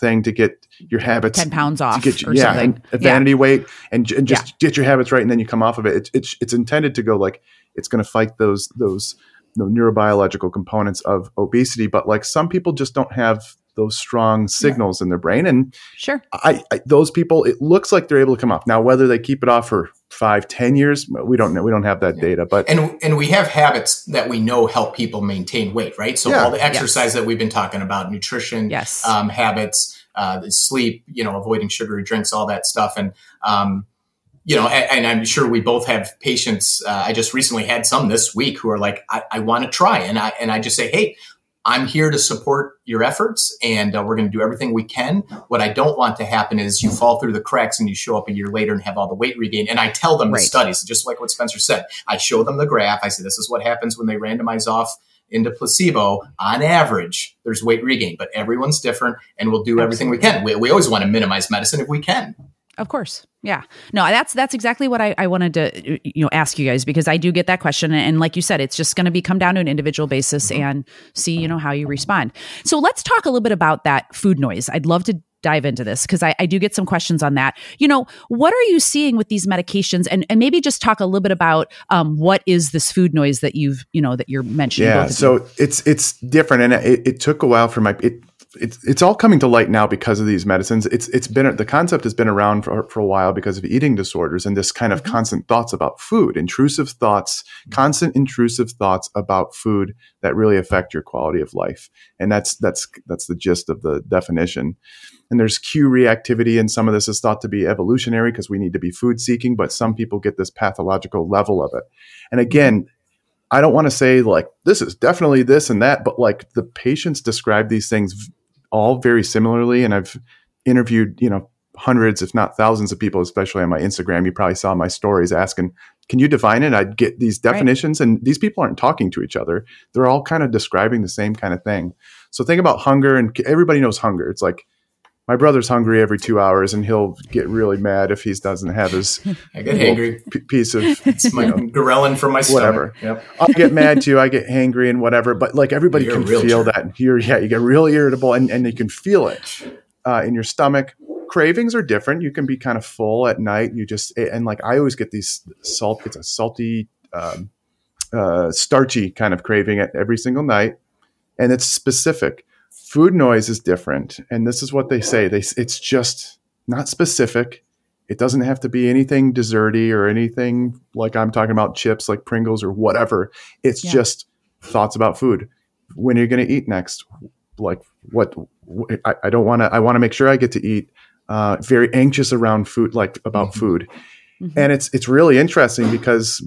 [SPEAKER 2] thing to get your habits
[SPEAKER 3] 10 pounds
[SPEAKER 2] to
[SPEAKER 3] off
[SPEAKER 2] get you,
[SPEAKER 3] or
[SPEAKER 2] yeah,
[SPEAKER 3] something?
[SPEAKER 2] and vanity weight and, and just get your habits right, and then you come off of it. It's it's, it's intended to go like it's going to fight those those neurobiological components of obesity, but like some people just don't have those strong signals yeah. in their brain. And
[SPEAKER 3] sure,
[SPEAKER 2] I, I, those people, it looks like they're able to come off. Now, whether they keep it off for five, ten years, we don't know. We don't have that yeah. data, but
[SPEAKER 1] and and we have habits that we know help people maintain weight, right? So yeah. all the exercise yes. that we've been talking about, nutrition,
[SPEAKER 3] yes,
[SPEAKER 1] um, habits, uh, sleep, you know, avoiding sugary drinks, all that stuff, and um, you know, and, and, I'm sure we both have patients. Uh, I just recently had some this week who are like, I, I want to try, and I and I just say, hey, I'm here to support your efforts and uh, we're going to do everything we can. What I don't want to happen is you fall through the cracks and you show up a year later and have all the weight regained. And I tell them right. the studies, just like what Spencer said. I show them the graph. I say, this is what happens when they randomize off into placebo. On average, there's weight regain, but everyone's different and we'll do everything we can. We, we always want to minimize medicine if we can.
[SPEAKER 3] Of course. Yeah. No, that's that's exactly what I, I wanted to you know ask you guys because I do get that question. And like you said, it's just gonna be come down to an individual basis mm-hmm. and see, you know, how you respond. So let's talk a little bit about that food noise. I'd love to dive into this because I, I, do get some questions on that. You know, what are you seeing with these medications? And, and maybe just talk a little bit about um, what is this food noise that you've, you know, that you're mentioning.
[SPEAKER 2] Yeah. So you. it's, it's different. And it, it took a while for my, it, it's it's all coming to light now because of these medicines. It's it's been the concept has been around for, for a while because of eating disorders and this kind of mm-hmm. constant thoughts about food, intrusive thoughts, constant intrusive thoughts about food that really affect your quality of life. And that's that's that's the gist of the definition. And there's cue reactivity, and some of this is thought to be evolutionary because we need to be food seeking, but some people get this pathological level of it. And again, I don't want to say like this is definitely this and that, but like the patients describe these things all very similarly. And I've interviewed, you know, hundreds, if not thousands of people, especially on my Instagram. You probably saw my stories asking, can you define it? I'd get these definitions, right. and these people aren't talking to each other. They're all kind of describing the same kind of thing. So think about hunger, and everybody knows hunger. It's like my brother's hungry every two hours, and he'll get really mad if he doesn't have his
[SPEAKER 1] I get hangry
[SPEAKER 2] p- piece of
[SPEAKER 1] it's my ghrelin from my
[SPEAKER 2] whatever.
[SPEAKER 1] Stomach. Yep.
[SPEAKER 2] I get mad too. I get hangry and whatever. But like everybody can feel jerk. that. You're yeah, you get real irritable, and and you can feel it uh, in your stomach. Cravings are different. You can be kind of full at night. You just and like I always get these salt. It's a salty, um, uh, starchy kind of craving at every single night, and it's specific food noise is different and this is what they say. They it's just not specific. It doesn't have to be anything desserty or anything like i'm talking about chips like pringles or whatever. It's yeah. just thoughts about food. When are you going to eat next? Like what i, I don't want to i want to make sure i get to eat uh, very anxious around food like about mm-hmm. food. Mm-hmm. and it's it's really interesting because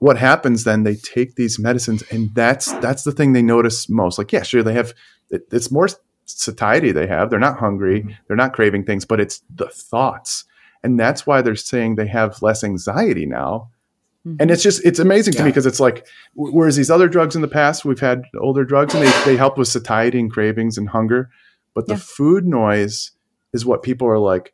[SPEAKER 2] what happens then they take these medicines and that's that's the thing they notice most. Like yeah sure they have it, it's more satiety they have. They're not hungry. Mm-hmm. They're not craving things, but it's the thoughts. And that's why they're saying they have less anxiety now. Mm-hmm. And it's just, it's amazing yeah. to me because it's like, whereas these other drugs in the past, we've had older drugs and they, they help with satiety and cravings and hunger. But the yeah. food noise is what people are like,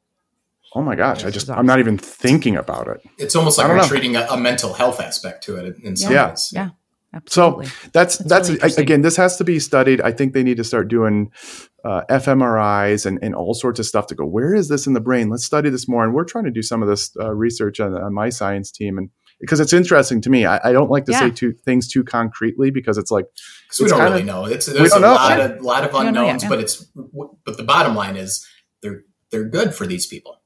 [SPEAKER 2] oh my gosh, I just, I'm not even thinking about it.
[SPEAKER 1] It's almost like we're know. treating a, a, mental health aspect to it in some
[SPEAKER 3] yeah.
[SPEAKER 1] ways.
[SPEAKER 3] Yeah.
[SPEAKER 2] Absolutely. So that's that's, that's really again, this has to be studied. I think they need to start doing uh, fMRIs and, and all sorts of stuff to go. Where is this in the brain? Let's study this more. And we're trying to do some of this uh, research on, on, my science team, and because it's interesting to me. I, I don't like to yeah. say two things too concretely because it's like
[SPEAKER 1] because we don't kinda, really know. It's there's a know. lot of lot of unknowns, but it's but the bottom line is they're they're good for these people.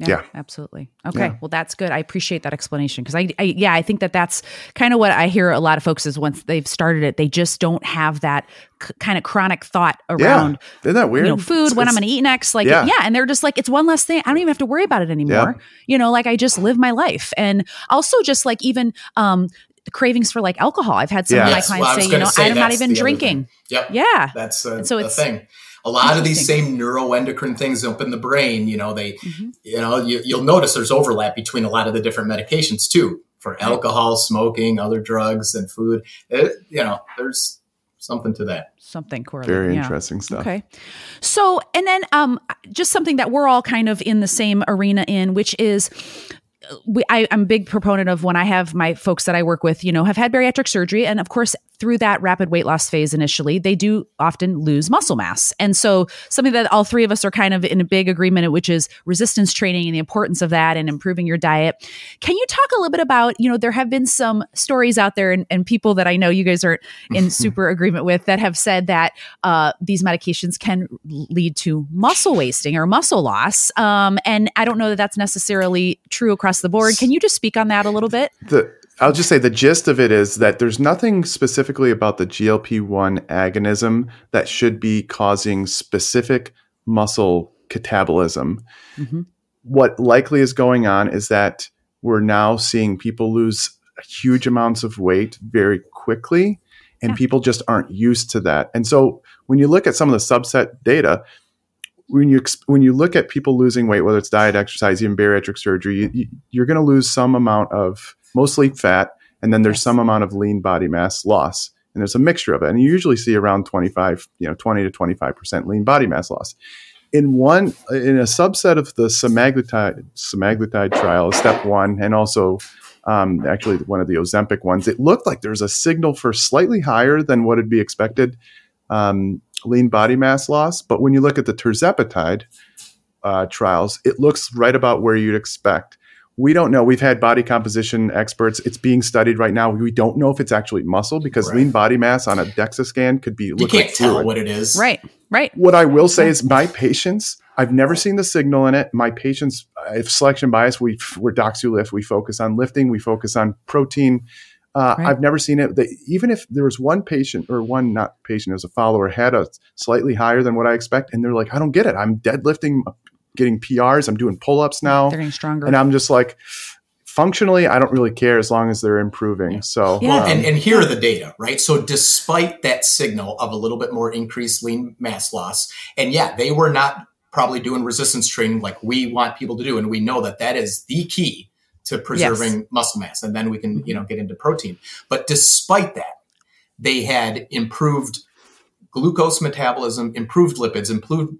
[SPEAKER 3] Yeah, yeah, absolutely. Okay, yeah. well, that's good. I appreciate that explanation because I, I, yeah, I think that that's kind of what I hear a lot of folks is once they've started it, they just don't have that c- kind of chronic thought around.
[SPEAKER 2] Yeah. Isn't that weird?
[SPEAKER 3] You know, food it's, when it's, I'm going to eat next, like yeah. yeah, and they're just like it's one less thing. I don't even have to worry about it anymore. Yeah. You know, like I just live my life, and also just like even um cravings for like alcohol. I've had some of my clients well, say, you know, I'm not even drinking.
[SPEAKER 1] Yep.
[SPEAKER 3] Yeah,
[SPEAKER 1] that's a, so it's, a thing a lot of these same neuroendocrine things up in the brain, you know, they, mm-hmm. you know, you, will notice there's overlap between a lot of the different medications too for alcohol, smoking, other drugs, and food. It, you know, there's something to that.
[SPEAKER 3] Something correlated.
[SPEAKER 2] Very yeah. interesting stuff.
[SPEAKER 3] Okay. So, and then um, just something that we're all kind of in the same arena in, which is we, I, am a big proponent of when I have my folks that I work with, you know, have had bariatric surgery. And of course, through that rapid weight loss phase initially, they do often lose muscle mass. And so, something that all three of us are kind of in a big agreement, which is resistance training and the importance of that and improving your diet. Can you talk a little bit about, you know, there have been some stories out there and, and people that I know you guys are in super agreement with that have said that uh, these medications can lead to muscle wasting or muscle loss. Um, and I don't know that that's necessarily true across the board. Can you just speak on that a little bit?
[SPEAKER 2] The, I'll just say the gist of it is that there's nothing specifically about the GLP 1 agonism that should be causing specific muscle catabolism. Mm-hmm. What likely is going on is that we're now seeing people lose huge amounts of weight very quickly, and yeah. people just aren't used to that. And so when you look at some of the subset data, when you when you look at people losing weight, whether it's diet, exercise, even bariatric surgery, you, you're going to lose some amount of mostly fat, and then there's some amount of lean body mass loss, and there's a mixture of it. And you usually see around 25, you know, 20 to 25 percent lean body mass loss. In one, in a subset of the semaglutide semaglutide trial, step one, and also um, actually one of the Ozempic ones, it looked like there's a signal for slightly higher than what would be expected um, lean body mass loss. But when you look at the tirzepatide uh, trials, it looks right about where you'd expect we don't know. We've had body composition experts. It's being studied right now. We don't know if it's actually muscle because right. lean body mass on a DEXA scan could be.
[SPEAKER 1] You can't like tell what it is.
[SPEAKER 3] Right. Right.
[SPEAKER 2] What I will say is my patients. I've never seen the signal in it. My patients, if selection bias, we we're lift. We focus on lifting. We focus on protein. Uh, right. I've never seen it. They, even if there was one patient or one not patient as a follower had a slightly higher than what I expect, and they're like, I don't get it. I'm deadlifting getting PRs. I'm doing pull ups now.
[SPEAKER 3] They're getting stronger.
[SPEAKER 2] And I'm just like, functionally, I don't really care as long as they're improving. So,
[SPEAKER 1] yeah. Um, and, and here are the data, right? So, despite that signal of a little bit more increased lean mass loss, and yeah, they were not probably doing resistance training like we want people to do. And we know that that is the key to preserving yes. muscle mass. And then we can, you know, get into protein. But despite that, they had improved glucose metabolism, improved lipids, improved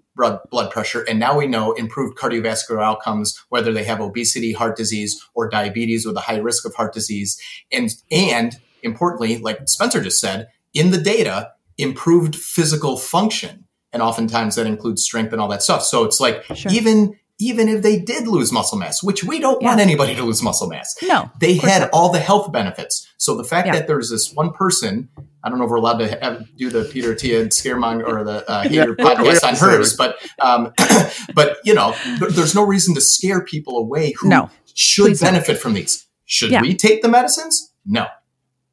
[SPEAKER 1] blood pressure, and now we know improved cardiovascular outcomes, whether they have obesity, heart disease, or diabetes with a high risk of heart disease. And, and importantly, like Spencer just said, in the data, improved physical function. And oftentimes that includes strength and all that stuff. So it's like sure. even even if they did lose muscle mass, which we don't yeah. want anybody to lose muscle mass.
[SPEAKER 3] No.
[SPEAKER 1] They had not. all the health benefits. So the fact yeah. that there's this one person, I don't know if we're allowed to have, do the Peter Attia scaremonger or the uh, hater yeah. podcast on hers, but um, but you know, there's no reason to scare people away who no. should benefit not. from these. Should we take the medicines? No.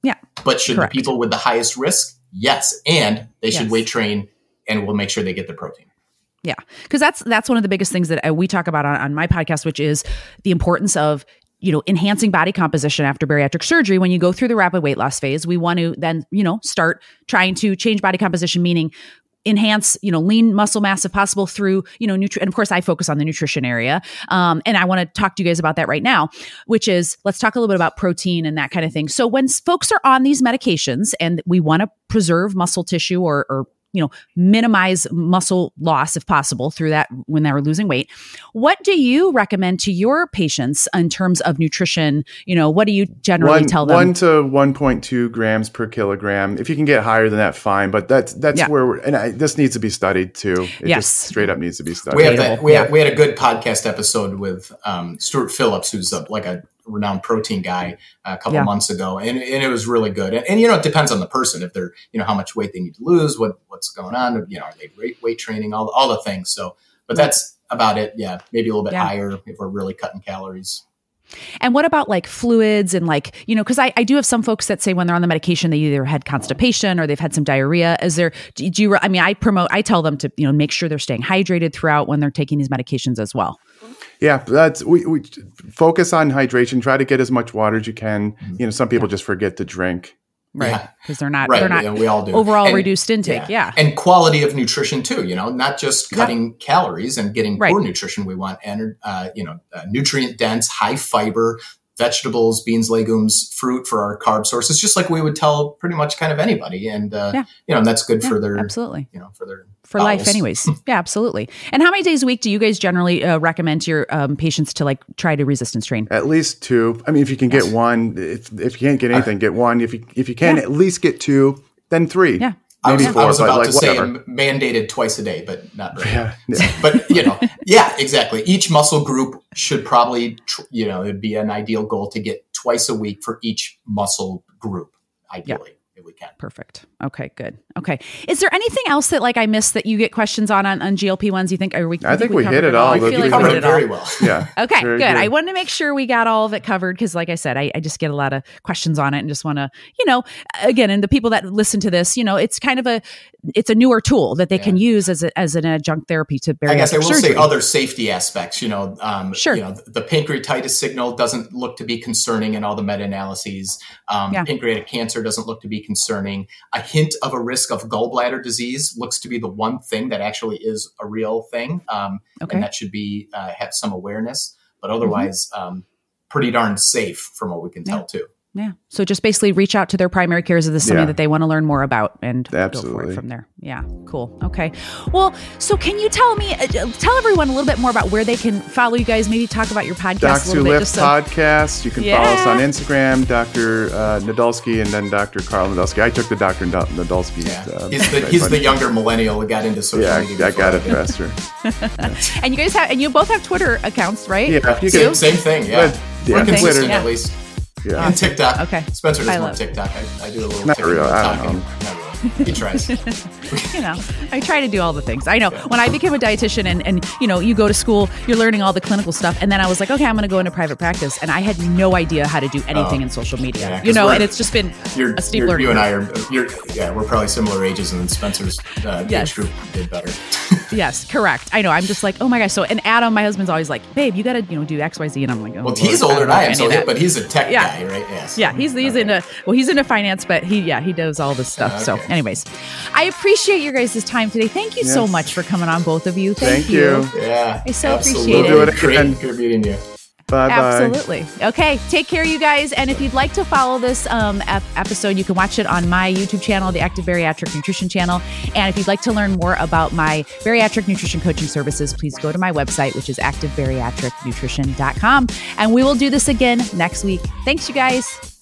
[SPEAKER 3] Yeah.
[SPEAKER 1] But should Correct. the people with the highest risk? Yes. And they should yes. weight train and we'll make sure they get the protein.
[SPEAKER 3] Yeah, because that's that's one of the biggest things that uh, we talk about on, on my podcast, which is the importance of you know enhancing body composition after bariatric surgery. When you go through the rapid weight loss phase we want to then you know start trying to change body composition meaning enhance you know lean muscle mass if possible through you know nutrition and of course i focus on the nutrition area. Um, and i want to talk to you guys about that right now which is let's talk a little bit about protein and that kind of thing. So when folks are on these medications and we want to preserve muscle tissue or, or you know, minimize muscle loss if possible through that when they were losing weight. What do you recommend to your patients in terms of nutrition? You know, what do you generally
[SPEAKER 2] one,
[SPEAKER 3] tell them?
[SPEAKER 2] One to one point two grams per kilogram. If you can get higher than that, fine. But that's that's yeah. where and I, this needs to be studied too. It yes. just straight up needs to be studied.
[SPEAKER 1] We have that, we had, we had a good podcast episode with um, Stuart Phillips, who's a, like a renowned protein guy uh, a couple yeah. months ago, and, and it was really good. And, and, you know, it depends on the person if they're you know how much weight they need to lose, what what's going on, you know, are they weight, weight training, all all the things. So, but that's about it. Yeah, maybe a little bit yeah. higher if we're really cutting calories.
[SPEAKER 3] And what about like fluids and like, you know, because I, I do have some folks that say when they're on the medication, they either had constipation or they've had some diarrhea. Is there, do you, I mean, I promote, I tell them to, you know, make sure they're staying hydrated throughout when they're taking these medications as well.
[SPEAKER 2] Yeah, that's we, we focus on hydration. Try to get as much water as you can. Mm-hmm. You know, some people yeah. just forget to drink.
[SPEAKER 3] Right, because they're not right. they're not yeah, we all do. overall and, reduced intake. Yeah.
[SPEAKER 1] yeah. and quality of nutrition too. You know, not just cutting calories and getting right. poor nutrition. We want, uh, you know, uh, nutrient dense, high fiber, vegetables, beans, legumes, fruit for our carb sources, just like we would tell pretty much kind of anybody. And, uh,
[SPEAKER 3] Yeah.
[SPEAKER 1] you know, and that's good
[SPEAKER 3] Yeah,
[SPEAKER 1] for their,
[SPEAKER 3] absolutely
[SPEAKER 1] you know, for their
[SPEAKER 3] for life anyways yeah absolutely and how many days a week do you guys generally uh, recommend to your um, patients to like try to resistance train
[SPEAKER 2] At least two. I mean, if you can get one, if, if you can't get anything, get one. If you if you can
[SPEAKER 3] Yeah.
[SPEAKER 2] at least get two, then three.
[SPEAKER 3] Yeah.
[SPEAKER 1] I was,
[SPEAKER 2] four,
[SPEAKER 1] I was about
[SPEAKER 2] like
[SPEAKER 1] to say
[SPEAKER 2] whatever.
[SPEAKER 1] m- mandated twice a day, but not really.
[SPEAKER 2] Yeah, yeah.
[SPEAKER 1] but you know, yeah, exactly. Each muscle group should probably, tr- you know, it'd be an ideal goal to get twice a week for each muscle group, ideally, if we can.
[SPEAKER 3] perfect okay good okay is there anything else that like i missed that you get questions on on, on glp-1s you think are we
[SPEAKER 2] I think we hit it all.
[SPEAKER 3] i feel
[SPEAKER 2] three
[SPEAKER 3] like we
[SPEAKER 1] Covered it
[SPEAKER 3] it all
[SPEAKER 1] very well.
[SPEAKER 2] Yeah.
[SPEAKER 3] Okay,
[SPEAKER 2] Very
[SPEAKER 3] good. I wanted to make sure we got all of it covered because, like I said, I, I just get a lot of questions on it and just want to, you know, again, and the people that listen to this, you know, it's kind of a, it's a newer tool that they can use as a, as an adjunct therapy to bariatric
[SPEAKER 1] I guess I will
[SPEAKER 3] surgery.
[SPEAKER 1] say other safety aspects. You know, um,
[SPEAKER 3] Sure.
[SPEAKER 1] You know, the pancreatitis signal doesn't look to be concerning in all the meta-analyses. Um,
[SPEAKER 3] Yeah.
[SPEAKER 1] Pancreatic cancer doesn't look to be concerning. A hint of a risk of gallbladder disease looks to be the one thing that actually is a real thing, um,
[SPEAKER 3] Okay.
[SPEAKER 1] and that should be uh, have some awareness. But otherwise, um, pretty darn safe from what we can tell
[SPEAKER 3] Yeah.
[SPEAKER 1] too.
[SPEAKER 3] Yeah. So just basically reach out to their primary cares if this is something
[SPEAKER 2] Yeah.
[SPEAKER 3] that they want to learn more about and go for
[SPEAKER 2] Absolutely.
[SPEAKER 3] it from there. Yeah. Cool. Okay. Well, so can you tell me, uh, tell everyone a little bit more about where they can follow you guys? Maybe talk about your podcast
[SPEAKER 2] Docs
[SPEAKER 3] a
[SPEAKER 2] Who
[SPEAKER 3] little bit.
[SPEAKER 2] Lift
[SPEAKER 3] Just so,
[SPEAKER 2] podcast. You can follow us on Instagram, Dr. Uh, Nadolsky, and then Dr. Karl Nadolsky. I took the Dr. Nadol- Nadolsky.
[SPEAKER 1] Yeah,
[SPEAKER 2] um,
[SPEAKER 1] he's the he's the younger millennial who got into social
[SPEAKER 2] Yeah,
[SPEAKER 1] media.
[SPEAKER 2] I, I got it
[SPEAKER 1] before
[SPEAKER 2] faster.
[SPEAKER 3] and you guys have, and you both have Twitter accounts, right?
[SPEAKER 2] Yeah, you
[SPEAKER 1] Same, same thing. Yeah,
[SPEAKER 2] But, yeah,
[SPEAKER 1] we're consistent
[SPEAKER 2] Twitter.
[SPEAKER 3] Yeah.
[SPEAKER 1] at least.
[SPEAKER 2] Yeah.
[SPEAKER 1] And TikTok.
[SPEAKER 3] Okay.
[SPEAKER 1] Spencer does
[SPEAKER 3] I
[SPEAKER 1] more TikTok. I, I do a little
[SPEAKER 2] Not
[SPEAKER 1] TikTok
[SPEAKER 2] really, I don't
[SPEAKER 1] talking.
[SPEAKER 2] know.
[SPEAKER 1] Not really. He tries.
[SPEAKER 3] you know, I try to do all the things. I know when I became a dietitian and, and, you know, you go to school, you're learning all the clinical stuff. And then I was like, okay, I'm going to go into private practice. And I had no idea how to do anything
[SPEAKER 1] Oh.
[SPEAKER 3] in social media,
[SPEAKER 1] Yeah, 'cause
[SPEAKER 3] you know, and it's just been
[SPEAKER 1] You're,
[SPEAKER 3] a steep learning
[SPEAKER 1] you and. I are. You're, yeah, we're probably similar ages, and then Spencer's uh,
[SPEAKER 3] Yes.
[SPEAKER 1] age group did better.
[SPEAKER 3] Yes, correct. I know. I'm just like, oh my gosh. So, and Adam, my husband's always like, babe, you got to, you know, do X, Y, Z. And I'm like, oh,
[SPEAKER 1] well,
[SPEAKER 3] Lord,
[SPEAKER 1] he's older than I am, so
[SPEAKER 3] of
[SPEAKER 1] he, but he's a tech
[SPEAKER 3] Yeah.
[SPEAKER 1] Guy, right? Yes.
[SPEAKER 3] Yeah, he's he's
[SPEAKER 1] Okay.
[SPEAKER 3] a well, he's into finance, but he yeah he does all this stuff. So,
[SPEAKER 1] Okay.
[SPEAKER 3] anyways, I appreciate your guys' time today. Thank you so much for coming on, both of you. Thank,
[SPEAKER 2] Thank you.
[SPEAKER 1] Yeah,
[SPEAKER 3] I so
[SPEAKER 1] absolutely.
[SPEAKER 3] appreciate it.
[SPEAKER 2] We'll do it
[SPEAKER 1] Great,
[SPEAKER 2] again.
[SPEAKER 1] good meeting you.
[SPEAKER 2] Bye.
[SPEAKER 3] Absolutely. Okay. Take care, you guys. And if you'd like to follow this um, ep- episode, you can watch it on my YouTube channel, the Active Bariatric Nutrition channel. And if you'd like to learn more about my bariatric nutrition coaching services, please go to my website, which is activebariatricnutrition.com. And we will do this again next week. Thanks, you guys.